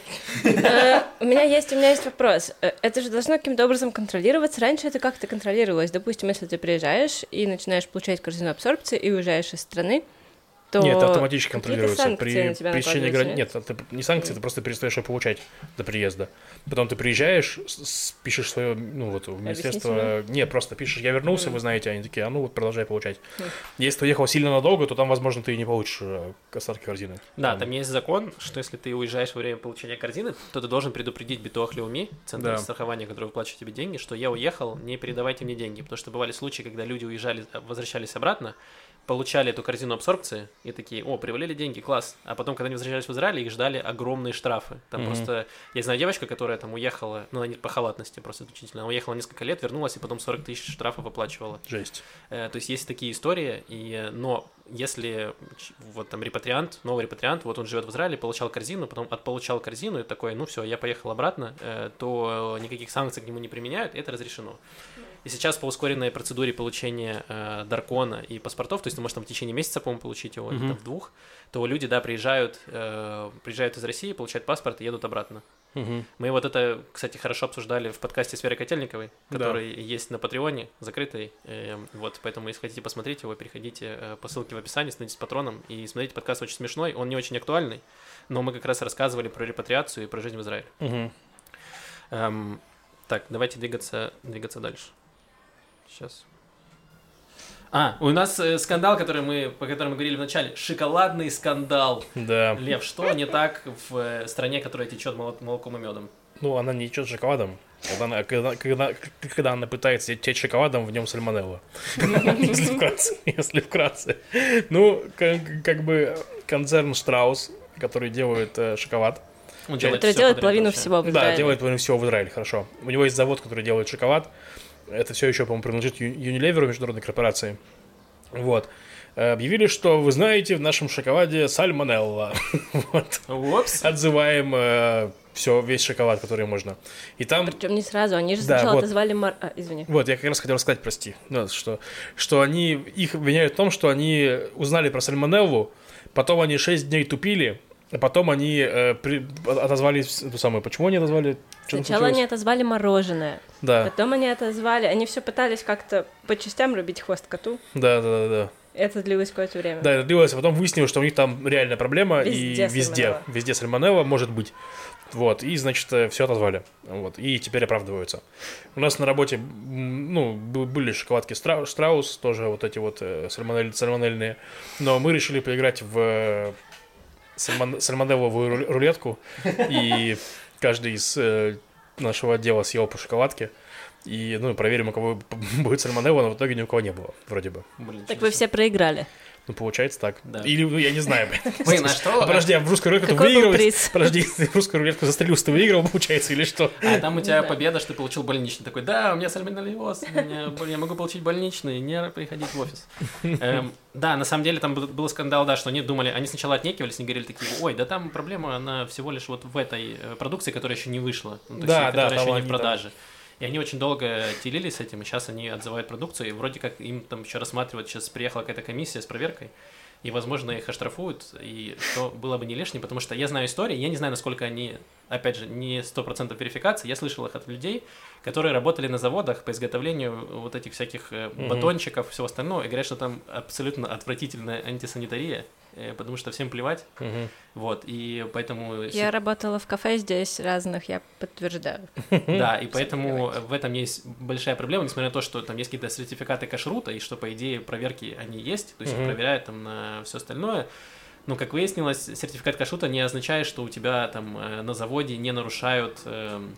S3: Э, У меня есть, у меня есть вопрос. Э, Это же должно каким-то образом контролироваться. Раньше это как-то контролировалось. Допустим, если ты приезжаешь и начинаешь получать корзину абсорбции и уезжаешь из страны, то
S2: Нет, это автоматически контролируется. При пересечении границ. Нет, это не санкции, ты просто перестаешь ее получать до приезда. Потом ты приезжаешь, пишешь свое, ну вот, в министерство. Нет, просто пишешь, я вернулся,
S3: Мгм.
S2: вы знаете, они такие, а ну вот продолжай получать.
S3: Мгм.
S2: Если ты уехал сильно надолго, то там, возможно, ты и не получишь э, остатки корзины.
S1: Да, там есть закон, что если ты уезжаешь во время получения корзины, то ты должен предупредить Битуах Леуми, центр
S2: Да.
S1: страхования, который выплачивает тебе деньги, что я уехал, не передавайте мне деньги. Потому что бывали случаи, когда люди уезжали, а, возвращались обратно, получали эту корзину абсорбции и такие, о, привалили деньги, класс. А потом, когда они возвращались в Израиль, их ждали огромные штрафы. Там
S2: Мгм.
S1: просто... Я знаю девочка, которая там уехала, ну, она не по халатности просто исключительно, она уехала несколько лет, вернулась и потом 40 тысяч штрафов оплачивала.
S2: Жесть.
S1: Э, То есть есть такие истории, и, но если вот там репатриант, новый репатриант, вот он живет в Израиле, получал корзину, потом отполучал корзину и такой, ну все, я поехал обратно, э, то никаких санкций к нему не применяют, и это разрешено. И сейчас по ускоренной процедуре получения э, даркона и паспортов, то есть ты можешь там в течение месяца, по-моему, получить его, или
S2: Мгм.
S1: там в двух, то люди, да, приезжают, э, приезжают из России, получают паспорт и едут обратно.
S2: Мгм.
S1: Мы вот это, кстати, хорошо обсуждали в подкасте с Верой Котельниковой,
S2: Да.
S1: который есть на Патреоне, закрытый. Э, Вот, поэтому, если хотите посмотреть его, переходите э, по ссылке в описании, становитесь патроном и смотрите подкаст очень смешной, он не очень актуальный, но мы как раз рассказывали про репатриацию и про жизнь в Израиле.
S2: Мгм.
S1: Эм, так, давайте двигаться, двигаться дальше. Сейчас. А, у нас э, скандал, который мы, по которому мы говорили в начале. Шоколадный скандал.
S2: Да.
S1: Лев, что не так в э, стране, которая течет молоком и медом?
S2: Ну, она не идет шоколадом. Когда она, когда, когда, когда она пытается течь шоколадом, в нем сальмонелла. Если вкратце. Если вкратце. Ну, как, бы концерн Штраус, который делает э, шоколад,
S1: Он
S3: Который
S1: всё
S3: делает половину всего в
S2: да,
S3: Израиле.
S2: делает половину всего в Израиле, хорошо. У него есть завод, который делает шоколад. Это все еще, по-моему, принадлежит Unilever, международной корпорации. Вот. Э, Объявили, что вы знаете, в нашем шоколаде сальмонелла. Вот.
S1: Упс.
S2: Отзываем все, весь шоколад, который можно. И там
S3: Причем не сразу, они же
S2: Да,
S3: сначала
S2: вот.
S3: отозвали Мар... А, извини.
S2: Вот, я как раз хотел сказать, прости, да, что, что они, их обвиняют в том, что они узнали про сальмонеллу, потом они 6 дней тупили, а потом они э, при- отозвали эту самую. Почему они отозвали? Что
S3: Сначала они отозвали мороженое,
S2: Да,
S3: потом они отозвали, они все пытались как-то по частям рубить хвост коту.
S2: да, да, да, да.
S3: Это длилось какое-то время.
S2: Да, это длилось, а потом выяснилось, что у них там реальная проблема,
S3: Везде
S2: и везде,
S3: сальмонелла.
S2: везде сальмонелла может быть. Вот, и, значит, все отозвали. Вот, и теперь оправдываются. У нас на работе, ну, были шоколадки Стра- Штраус, тоже вот эти вот э, сальмонель- сальмонельные, но мы решили поиграть в э, сальмон- сальмонелловую рулетку, и каждый из э, нашего отдела съел по шоколадке, и, ну, проверим, у кого будет сальмонелла, но в итоге ни у кого не было, вроде бы.
S1: Блин,
S3: Так вы все проиграли.
S2: Ну, получается так.
S1: Да.
S2: Или, ну, я не знаю, блин.
S1: А что?
S2: Подожди, а в русскую рулетку ты
S3: приз?
S2: Подожди, в русскую рулетку застрелился, ты выиграл, получается, или что?
S1: А там у тебя
S3: Да.
S1: победа, что ты получил больничный. Такой, да, у меня сальмонеллез, я могу получить больничный, не приходить в офис. Эм, да, на самом деле там был, скандал, да, что они думали, они сначала отнекивались, они говорили такие, ой, да там проблема, она всего лишь вот в этой э, продукции, которая еще не вышла, ну, то есть,
S2: Да,
S1: которая еще не в продаже. И они очень долго телились с этим, и сейчас они отзывают продукцию, и вроде как им там еще рассматривают, сейчас приехала какая-то комиссия с проверкой, и, возможно, их оштрафуют, и что было бы не лишним, потому что я знаю истории, я не знаю, насколько они, опять же, не 100% верификации, я слышал их от людей, которые работали на заводах по изготовлению вот этих всяких э, батончиков и всего остального, и говорят, что там абсолютно отвратительная антисанитария, потому что всем плевать, вот, и поэтому...
S3: Я работала в кафе здесь разных, я подтверждаю.
S1: Да, и поэтому в этом есть большая проблема, несмотря на то, что там есть какие-то сертификаты кашрута, и что, по идее, проверки они есть, то есть их проверяют там на все остальное. Но, как выяснилось, сертификат кашрута не означает, что у тебя там э, на заводе не нарушают эм,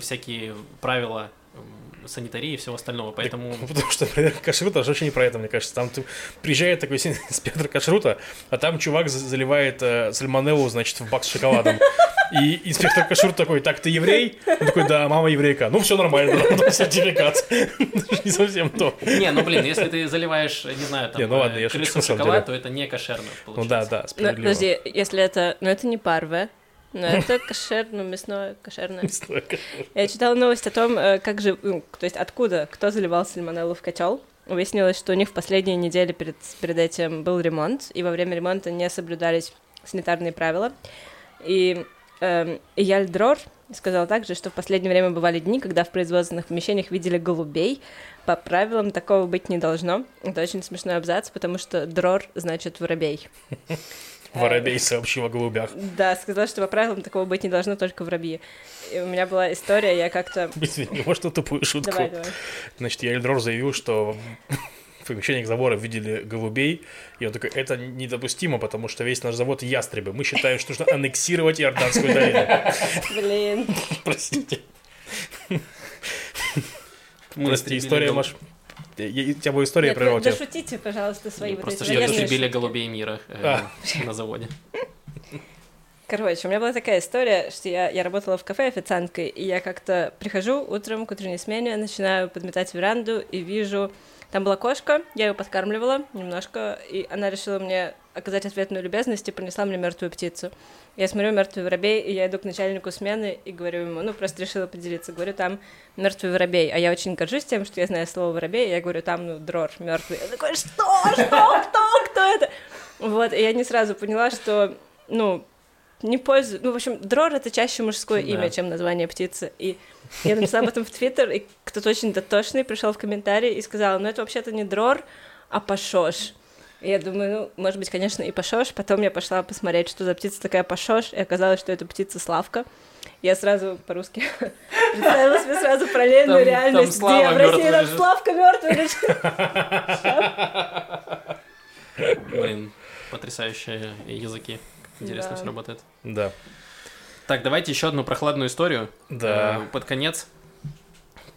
S1: всякие правила санитарии и всего остального. Поэтому...
S2: Ну, Потому что проверка кашрута вообще не про это, мне кажется. Там ты- приезжает такой инспектор кашрута, а там чувак за- заливает э, сальмонеллу, значит, в бак с шоколадом. И инспектор кашрут такой, так, ты еврей? Он такой, да, мама еврейка. Ну, все нормально, да, сертификат. Не совсем то.
S1: Не, ну блин, если ты заливаешь, не знаю, там,
S2: Не, ну ладно,
S1: э,
S2: я
S1: шоколад,
S2: деле.
S1: то это не кошерно
S2: Ну
S1: получается.
S2: да, да,
S3: Ну,
S2: справедливо.
S3: подожди, если это... Ну, это не парве, но это кошер, ну, мясное, кошерное. Я читала новость о том, э, как же, ну, то есть откуда, кто заливал сальмонеллу в котел. Выяснилось, что у них в последние недели перед, перед этим был ремонт, и во время ремонта не соблюдались санитарные правила. И эм, Ияль Дрор сказал также, что в последнее время бывали дни, когда в производственных помещениях видели голубей. По правилам такого быть не должно. Это очень смешной абзац, потому что дрор значит воробей.
S2: Воробей сообщил о голубях.
S3: Да, сказал, что по правилам такого быть не должно, только воробьи. И у меня была история, я как-то...
S2: Извини, может, тупую шутку?
S3: Давай, давай.
S2: Значит, я Эльдрор заявил, что в помещениях завода видели голубей, и он такой, это недопустимо, потому что весь наш завод ястребы. Мы считаем, что нужно аннексировать Иорданскую долину.
S3: Блин.
S2: Простите. Прости, история, Маш. Я- я- У тебя была история,
S3: вы
S2: тебя.
S3: дошутите, пожалуйста, свои вот
S1: Просто что
S3: шутки.
S1: голубей мира э, на заводе.
S3: Короче, у меня была такая история, что я, я работала в кафе официанткой, и я как-то прихожу утром к утренней смене, начинаю подметать веранду и вижу... Там была кошка, я ее подкармливала немножко, и она решила мне оказать ответную любезность и принесла мне мертвую птицу. Я смотрю мертвый воробей, и я иду к начальнику смены и говорю ему, ну, просто решила поделиться. Говорю, там мертвый воробей. А я очень горжусь тем, что я знаю слово воробей, и я говорю, там, ну, дрор, мертвый. Он такой, что? Что? Кто? Кто это? Вот, и я не сразу поняла, что, ну, не пользу... Ну, в общем, дрор — это чаще мужское
S1: Да.
S3: имя, чем название птицы. И я написала об этом в Твиттер, и кто-то очень дотошный пришел в комментарий и сказал, ну, это вообще-то не дрор, а пашош. Я думаю, ну, может быть, конечно, и пашош. Потом я пошла посмотреть, что за птица такая пашош, и оказалось, что это птица Славка. Я сразу по-русски представила себе сразу параллельную
S1: Там-
S3: реальность,
S1: там
S3: где в России там. Славка мертвый лежит.
S1: Блин, потрясающие языки. Интересно
S3: Да.
S1: все работает.
S2: Да.
S1: Так, давайте еще одну прохладную историю.
S2: Да.
S1: э, под конец.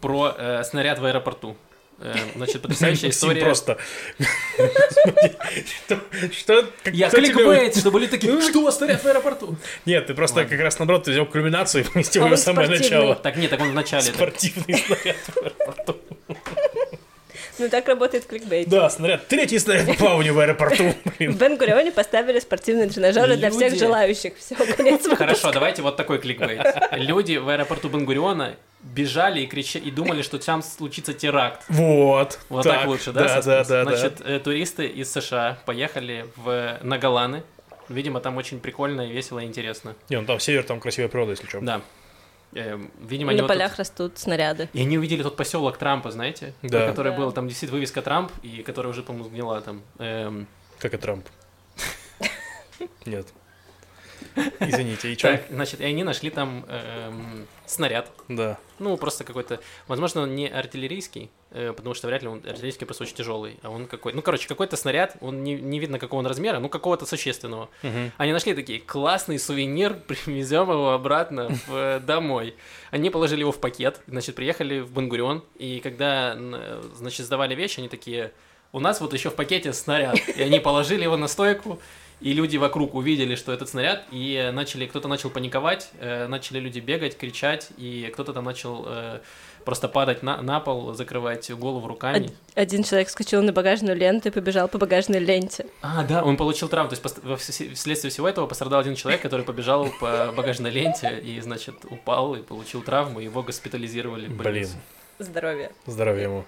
S1: Про э, снаряд в аэропорту. Э, значит, потрясающая история.
S2: просто... Что?
S1: Я кликбейт, чтобы люди такие, что, снаряд в аэропорту?
S2: Нет, ты просто как раз наоборот ты взял кульминацию и поместил
S3: А
S2: в самое начало.
S1: Так, нет, так он в начале.
S2: Спортивный снаряд в аэропорту.
S3: Ну так работает кликбейт.
S2: Да, снаряд. Третий снаряд по плаванию в аэропорту.
S3: В. Бен-Гурионе поставили спортивные тренажеры для всех желающих. Все, конец.
S1: Хорошо, давайте вот такой кликбейт. Люди в аэропорту Бенгуриона бежали и, крича... и думали, что там случится теракт.
S2: Вот.
S1: Вот так, лучше, да?
S2: Да, да, да. да.
S1: Значит, э, туристы из США поехали в... на Голланы. Видимо, там очень прикольно, и весело и интересно.
S2: Не, ну там север, там красивая природа, если что.
S1: Да. Эм, видимо, они
S3: На
S1: вот
S3: полях
S1: тут-
S3: растут снаряды.
S1: И они увидели тот поселок Трампа, знаете?
S2: Да.
S1: Который
S3: Да.
S1: был, там висит вывеска Трамп, и которая уже, по-моему, сгнила там. Эм,
S2: Как и Трамп. Нет. Извините, и что?
S1: значит, и они нашли там эм, снаряд.
S2: Да.
S1: Ну, просто какой-то, возможно, он не артиллерийский, э, потому что вряд ли он артиллерийский просто очень тяжелый, а он какой, ну, короче, какой-то снаряд, он не, не видно какого он размера, ну, какого-то существенного.
S2: Мгм.
S1: Они нашли такие, классный сувенир, привезем его обратно в, э, домой. Они положили его в пакет, значит, приехали в Бангурион, и когда, значит, сдавали вещи, они такие, у нас вот еще в пакете снаряд. И они положили его на стойку, и люди вокруг увидели, что этот снаряд, и начали, кто-то начал паниковать, э, начали люди бегать, кричать, и кто-то там начал э, просто падать на, на пол, закрывать голову руками.
S3: Од- Один человек скочил на багажную ленту и побежал по багажной ленте.
S1: А, да, он получил травму. То есть вследствие всего этого пострадал один человек, который побежал по багажной ленте и, значит, упал и получил травму, его госпитализировали в
S2: Блин.
S3: Здоровье.
S2: здоровья ему.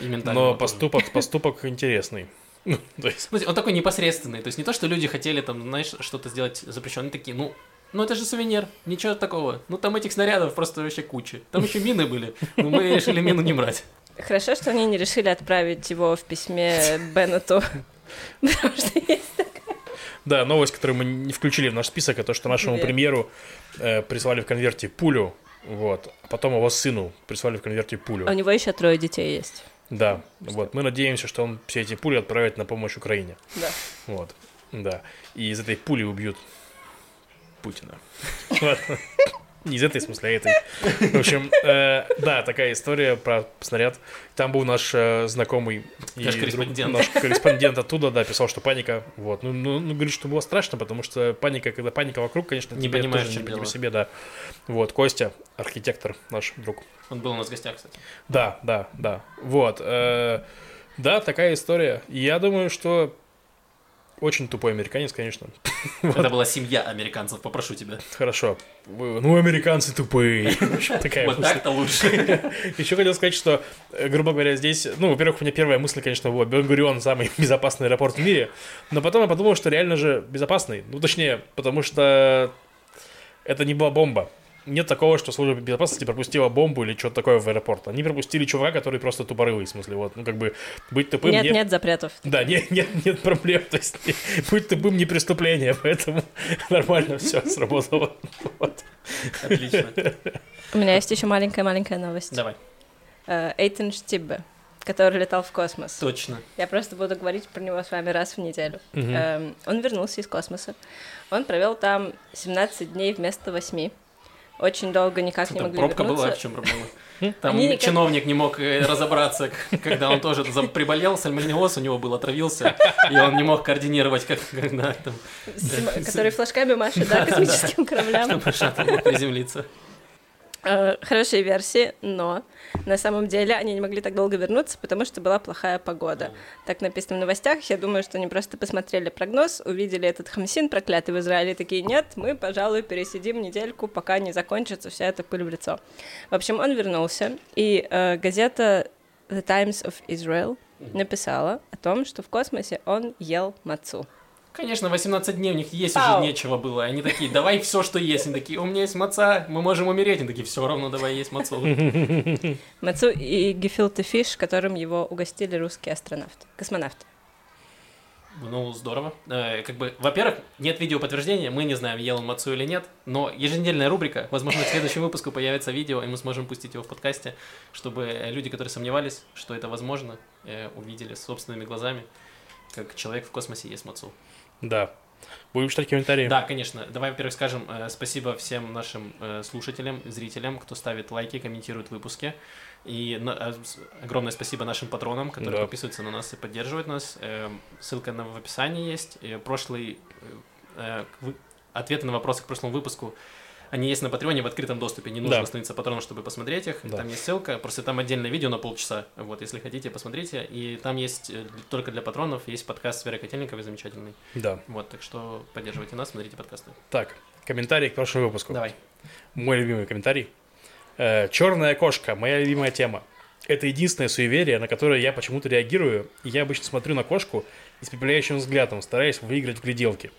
S1: И
S2: Но поступок, поступок интересный. Ну, то есть,
S1: Ну, Он такой непосредственный. То есть не то, что люди хотели там, знаешь, что-то сделать запрещенное. Они такие, ну, ну это же сувенир, ничего такого. Ну там этих снарядов просто вообще куча. Там еще мины были, но мы решили мину не брать.
S3: Хорошо, что они не решили отправить его в письме Беннету. Потому что есть
S2: да, новость, которую мы не включили в наш список, это что нашему
S3: Привет.
S2: премьеру э, прислали в конверте пулю, вот, а потом его сыну прислали в конверте пулю.
S3: А у него еще трое детей есть.
S2: Да, вот, мы надеемся, что он все эти пули отправит на помощь Украине.
S3: Да.
S2: Вот, да. И из этой пули убьют Путина. Не из этой, в смысле, а этой. В общем, э, да, такая история про снаряд. Там был наш э, знакомый и
S1: Наш
S2: друг-
S1: корреспондент.
S2: наш корреспондент оттуда, да, писал, что паника. Вот. Ну, ну, ну, говорит, что было страшно, потому что паника, когда паника вокруг, конечно,
S1: Не понимаешь,
S2: не, не по себе, да. Вот, Костя, архитектор наш друг.
S1: Он был у нас в гостях, кстати.
S2: Да, да, да. Вот. э, да, такая история. И Я думаю, что очень тупой американец, конечно.
S1: Это была семья американцев, попрошу тебя.
S2: Хорошо. Ну, американцы тупые. Такая
S1: Вот так-то лучше.
S2: Еще хотел сказать, что, э, грубо говоря, здесь, ну, во-первых, у меня первая мысль, конечно, была, Бен-Гурион самый безопасный аэропорт в мире, но потом я подумал, что реально же безопасный. Ну, точнее, потому что это не была бомба. Нет такого, что служба безопасности пропустила бомбу или что-то такое в аэропорт. Они пропустили чувака, который просто тупорылый, в смысле, вот, ну, как бы, быть тупым
S3: Нет,
S2: не-
S3: нет запретов.
S2: Да, нет, нет, нет проблем. То есть, быть тупым не преступление, поэтому нормально все сработало. Вот.
S1: Отлично.
S3: У меня есть еще маленькая-маленькая новость.
S1: Давай.
S3: Э, Эйтен Штиббе, который летал в космос.
S1: Точно.
S3: Я просто буду говорить про него с вами раз в неделю. Эм, Он вернулся из космоса. Он провел там 17 дней вместо 8. Очень долго никак не
S1: Там
S3: могли
S1: пробка была,
S3: вернуться.
S1: в чем проблема? Там
S3: Они никак-
S1: чиновник не мог э, разобраться, когда он тоже приболел, сальмонеллез у него был, отравился, и он не мог координировать, как когда там,
S3: Сима- Который флажками машет, да, космическим кораблям.
S1: чтобы шаттл мог приземлиться.
S3: Э, Хорошие версии, но на самом деле они не могли так долго вернуться, потому что была плохая погода. Так написано в новостях. Я думаю, что они просто посмотрели прогноз, увидели этот хамсин проклятый в Израиле, такие, нет, мы, пожалуй, пересидим недельку, пока не закончится вся эта пыль в лицо. В общем, он вернулся, и э, газета The Times of Israel написала о том, что в космосе он ел мацу.
S1: Конечно, 18 дней у них есть
S3: Ау.
S1: уже нечего было. Они такие, давай все, что есть. Они такие, у меня есть маца, мы можем умереть. Они такие, все равно давай есть мацу.
S3: Мацу и гефилте фиш, которым его угостили русские астронавты, космонавты.
S1: Ну, здорово. Э, как бы, во-первых, нет видео подтверждения, мы не знаем, ел он мацу или нет, но еженедельная рубрика, возможно, в следующем выпуске появится видео, и мы сможем пустить его в подкасте, чтобы люди, которые сомневались, что это возможно, э, увидели собственными глазами, как человек в космосе ест мацу.
S2: Да, Будем читать комментарии?
S1: Да, конечно. Давай, во-первых, скажем э, спасибо всем нашим э, слушателям, зрителям, кто ставит лайки, комментирует выпуски. И на- с- огромное спасибо нашим патронам, которые
S2: Да.
S1: подписываются на нас и поддерживают нас. Э, ссылка на, в описании есть. И прошлый э, э, вы- ответы на вопросы к прошлому выпуску. Они есть на Патреоне в открытом доступе. Не нужно
S2: Да.
S1: становиться патроном, чтобы посмотреть их.
S2: Да.
S1: Там есть ссылка. Просто там отдельное видео на полчаса. Вот, если хотите, посмотрите. И там есть э, только для патронов есть подкаст с Верой Котельниковой замечательный.
S2: Да.
S1: Вот, так что поддерживайте нас, смотрите подкасты.
S2: Так, комментарий к прошлому выпуску.
S1: Давай.
S2: Мой любимый комментарий. Черная кошка, моя любимая тема. Это единственное суеверие, на которое я почему-то реагирую. И я обычно смотрю на кошку испепеляющим взглядом, стараясь выиграть в гляделки.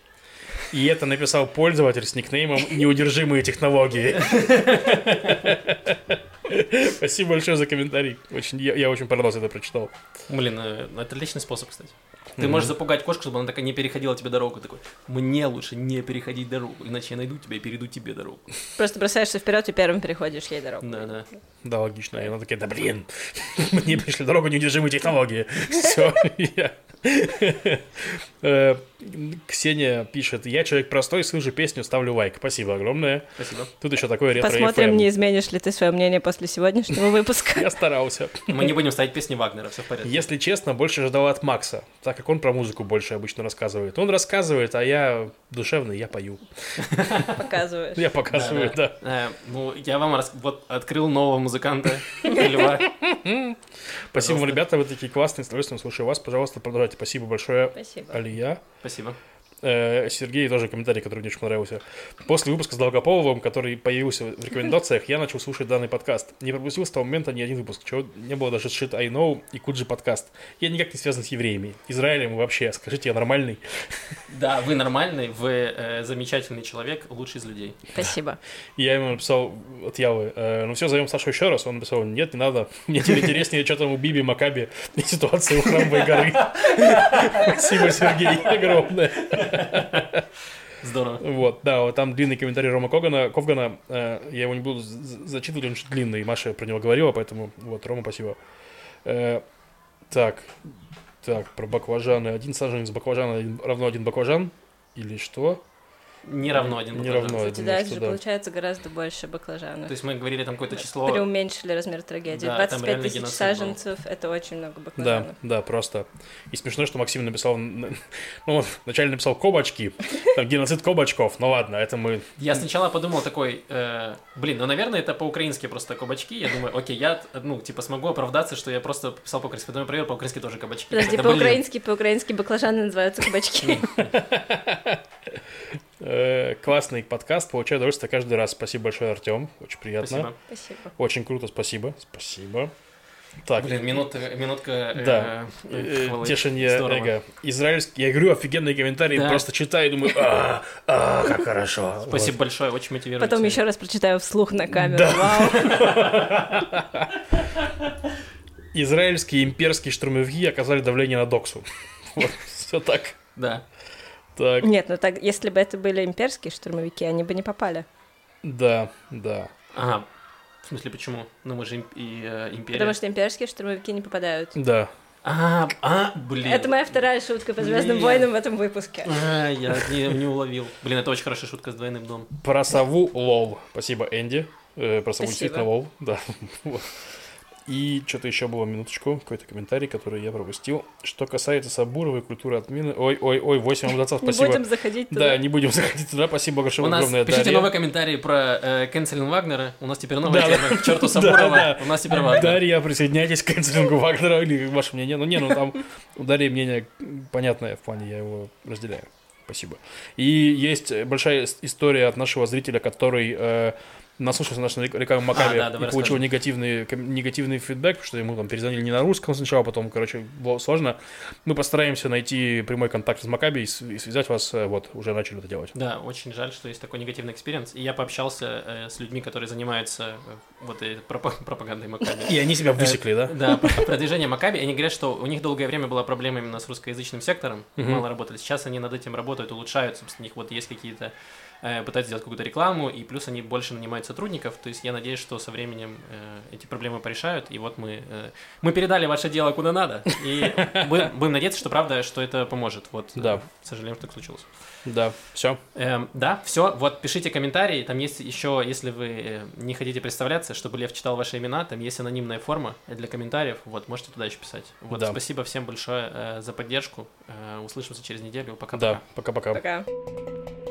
S2: И это написал пользователь с никнеймом «Неудержимые технологии». Спасибо большое за комментарий. Очень, я, я очень понравился, это прочитал.
S1: Блин, э, это отличный способ, кстати. Ты
S2: Мгм.
S1: можешь запугать кошку, чтобы она такая не переходила тебе дорогу. Такой, мне лучше не переходить дорогу, иначе я найду тебя и перейду тебе дорогу.
S3: Просто бросаешься вперед и первым переходишь ей дорогу.
S1: Да, да.
S2: Да, логично. И она такая, да блин, мне пришли дорогу неудержимые технологии. Все, я... Э, Ксения пишет, я человек простой, слышу песню, ставлю лайк. Спасибо огромное.
S1: Спасибо.
S2: Тут еще такое ретро
S3: Посмотрим, не изменишь ли ты свое мнение после сегодняшнего выпуска.
S2: Я старался.
S1: Мы не будем ставить песни Вагнера, все в порядке.
S2: Если честно, больше ожидал от Макса, так как он про музыку больше обычно рассказывает. Он рассказывает, а я душевный, я пою.
S3: Показываешь.
S2: Я показываю, да.
S1: Э, ну, я вам вот открыл нового музыканта, Льва.
S2: Спасибо, ребята, вы такие классные, с удовольствием слушаю вас. Пожалуйста, продолжайте. Спасибо большое,
S3: Спасибо.
S2: Алия.
S1: Спасибо.
S2: Э, Сергей тоже комментарий, который мне очень понравился. После выпуска с Долгополовым, который появился в рекомендациях, я начал слушать данный подкаст. Не пропустил с того момента ни один выпуск, чего не было даже Shit I Know и Куджи подкаст. Я никак не связан с евреями, Израилем вообще. Скажите, я нормальный?
S1: Да, вы нормальный, вы э, замечательный человек, лучший из людей.
S3: Спасибо.
S2: И я ему написал от Явы, э, ну все, зовем Сашу еще раз. Он написал, нет, не надо. Мне теперь интереснее, что там у Биби, Макаби и ситуация у Храмовой горы. Спасибо, Сергей, огромное.
S1: Здорово.
S2: Вот, да, вот там длинный комментарий Рома Когана. Ковгана, э, я его не буду зачитывать, он очень длинный, Маша про него говорила, поэтому вот, Рома, спасибо. Э, так, так, про баклажаны. Один саженец баклажана равно один баклажан. Или что?
S1: Не равно один
S2: Не
S1: баклажан.
S2: равно. Ну, я
S3: Кстати,
S2: думаю,
S3: да, же
S2: да.
S3: получается гораздо больше баклажанов.
S1: То есть мы говорили там какое-то число.
S3: Преуменьшили размер трагедии.
S1: Да, там
S3: 25
S1: реально
S3: тысяч саженцев — это очень много
S2: Да,
S3: баклажанов.
S2: да, просто. И смешно, что Максим написал, ну, он вначале написал кобачки, там геноцид кобачков, ну ладно, это мы...
S1: Я сначала подумал такой, э, блин, ну, наверное, это по-украински просто кабачки. Я думаю, окей, я, ну, типа, смогу оправдаться, что я просто писал по-украински. Потом я проверил, по-украински тоже кабачки.
S3: Подожди,
S1: Да,
S3: по-украински, по-украински баклажаны называются кабачки.
S2: э, классный подкаст, получаю удовольствие каждый раз. Спасибо большое, Артем, очень приятно.
S1: Спасибо.
S2: Очень круто, спасибо. Спасибо. Так,
S1: Блин, минутка, минутка э,
S2: Да.
S1: э,
S2: э,
S1: Здорово.
S2: эго. Израильский, я говорю, офигенные комментарии,
S1: Да.
S2: просто читаю и думаю, а, а, как хорошо.
S1: Спасибо большое, очень мотивирует.
S3: Потом еще раз прочитаю вслух на камеру.
S2: Да.
S3: Вау.
S2: Вот. Израильские имперские штурмовики оказали давление на Доксу. Вот, все так.
S1: Да.
S2: Так,
S3: Нет, ну так, если бы это были имперские штурмовики, они бы не попали.
S2: да, да.
S1: Ага. В смысле, почему? Ну, мы же имп- и, э, империя.
S3: Потому что имперские штурмовики не попадают.
S2: Да.
S1: А, а, блин.
S3: Это моя вторая шутка по Звездным
S1: Блин.
S3: войнам в этом выпуске.
S1: А, я не, не уловил. Блин, это очень хорошая шутка с двойным дном.
S2: Про сову лол. Спасибо, Энди. Э, про сову
S3: Спасибо.
S2: действительно лол. Да. Вот. И что-то еще было, минуточку, какой-то комментарий, который я пропустил. Что касается Сабуровой культуры отмены... Ой-ой-ой, 8 абзацев,
S3: Не
S2: спасибо.
S3: будем заходить туда.
S2: Да, не будем заходить туда, спасибо большое,
S1: У нас,
S2: огромное,
S1: пишите
S2: Дарья.
S1: новый комментарий про э, канцелинг Вагнера. У нас теперь новая
S2: Да,
S1: тема. К черту Сабурова.
S2: Да, да.
S1: У нас теперь Вагнер.
S2: Дарья, присоединяйтесь к канцелингу Вагнера, или ваше мнение. Ну, не, ну там у Дарьи мнение понятное в плане, я его разделяю. Спасибо. И есть большая ис- история от нашего зрителя, который э, наслушался нашей рек- рекламы Макаби
S1: А, да,
S2: и получил негативный, негативный фидбэк, потому что ему там перезвонили не на русском сначала, потом, короче, было сложно. Мы постараемся найти прямой контакт с Макаби и, связать вас, э, вот, уже начали это делать.
S1: Да, очень жаль, что есть такой негативный experience. И я пообщался э, с людьми, которые занимаются э, вот этой пропа- пропагандой Макаби.
S2: И они себя высекли, да?
S1: Да, про- продвижение Макаби. Они говорят, что у них долгое время была проблема именно с русскоязычным сектором. Мало работали. Сейчас они над этим работают, улучшают. Собственно, у них вот есть какие-то э, пытаются сделать какую-то рекламу, и плюс они больше нанимают сотрудников. То есть я надеюсь, что со временем э, эти проблемы порешают. И вот мы, э, мы передали ваше дело куда надо. И будем, будем надеяться, что правда, что это поможет. Вот,
S2: Да.
S1: э, сожалеем, что так случилось.
S2: Да, все.
S1: Эм, да, все. Вот пишите комментарии. Там есть еще, если вы э, не хотите представляться, чтобы Лев читал ваши имена, там есть анонимная форма для комментариев. Вот, можете туда еще писать. Вот,
S2: Да.
S1: спасибо всем большое э, за поддержку. Э, услышимся через неделю. Пока-пока.
S2: Да, пока-пока.
S3: Пока.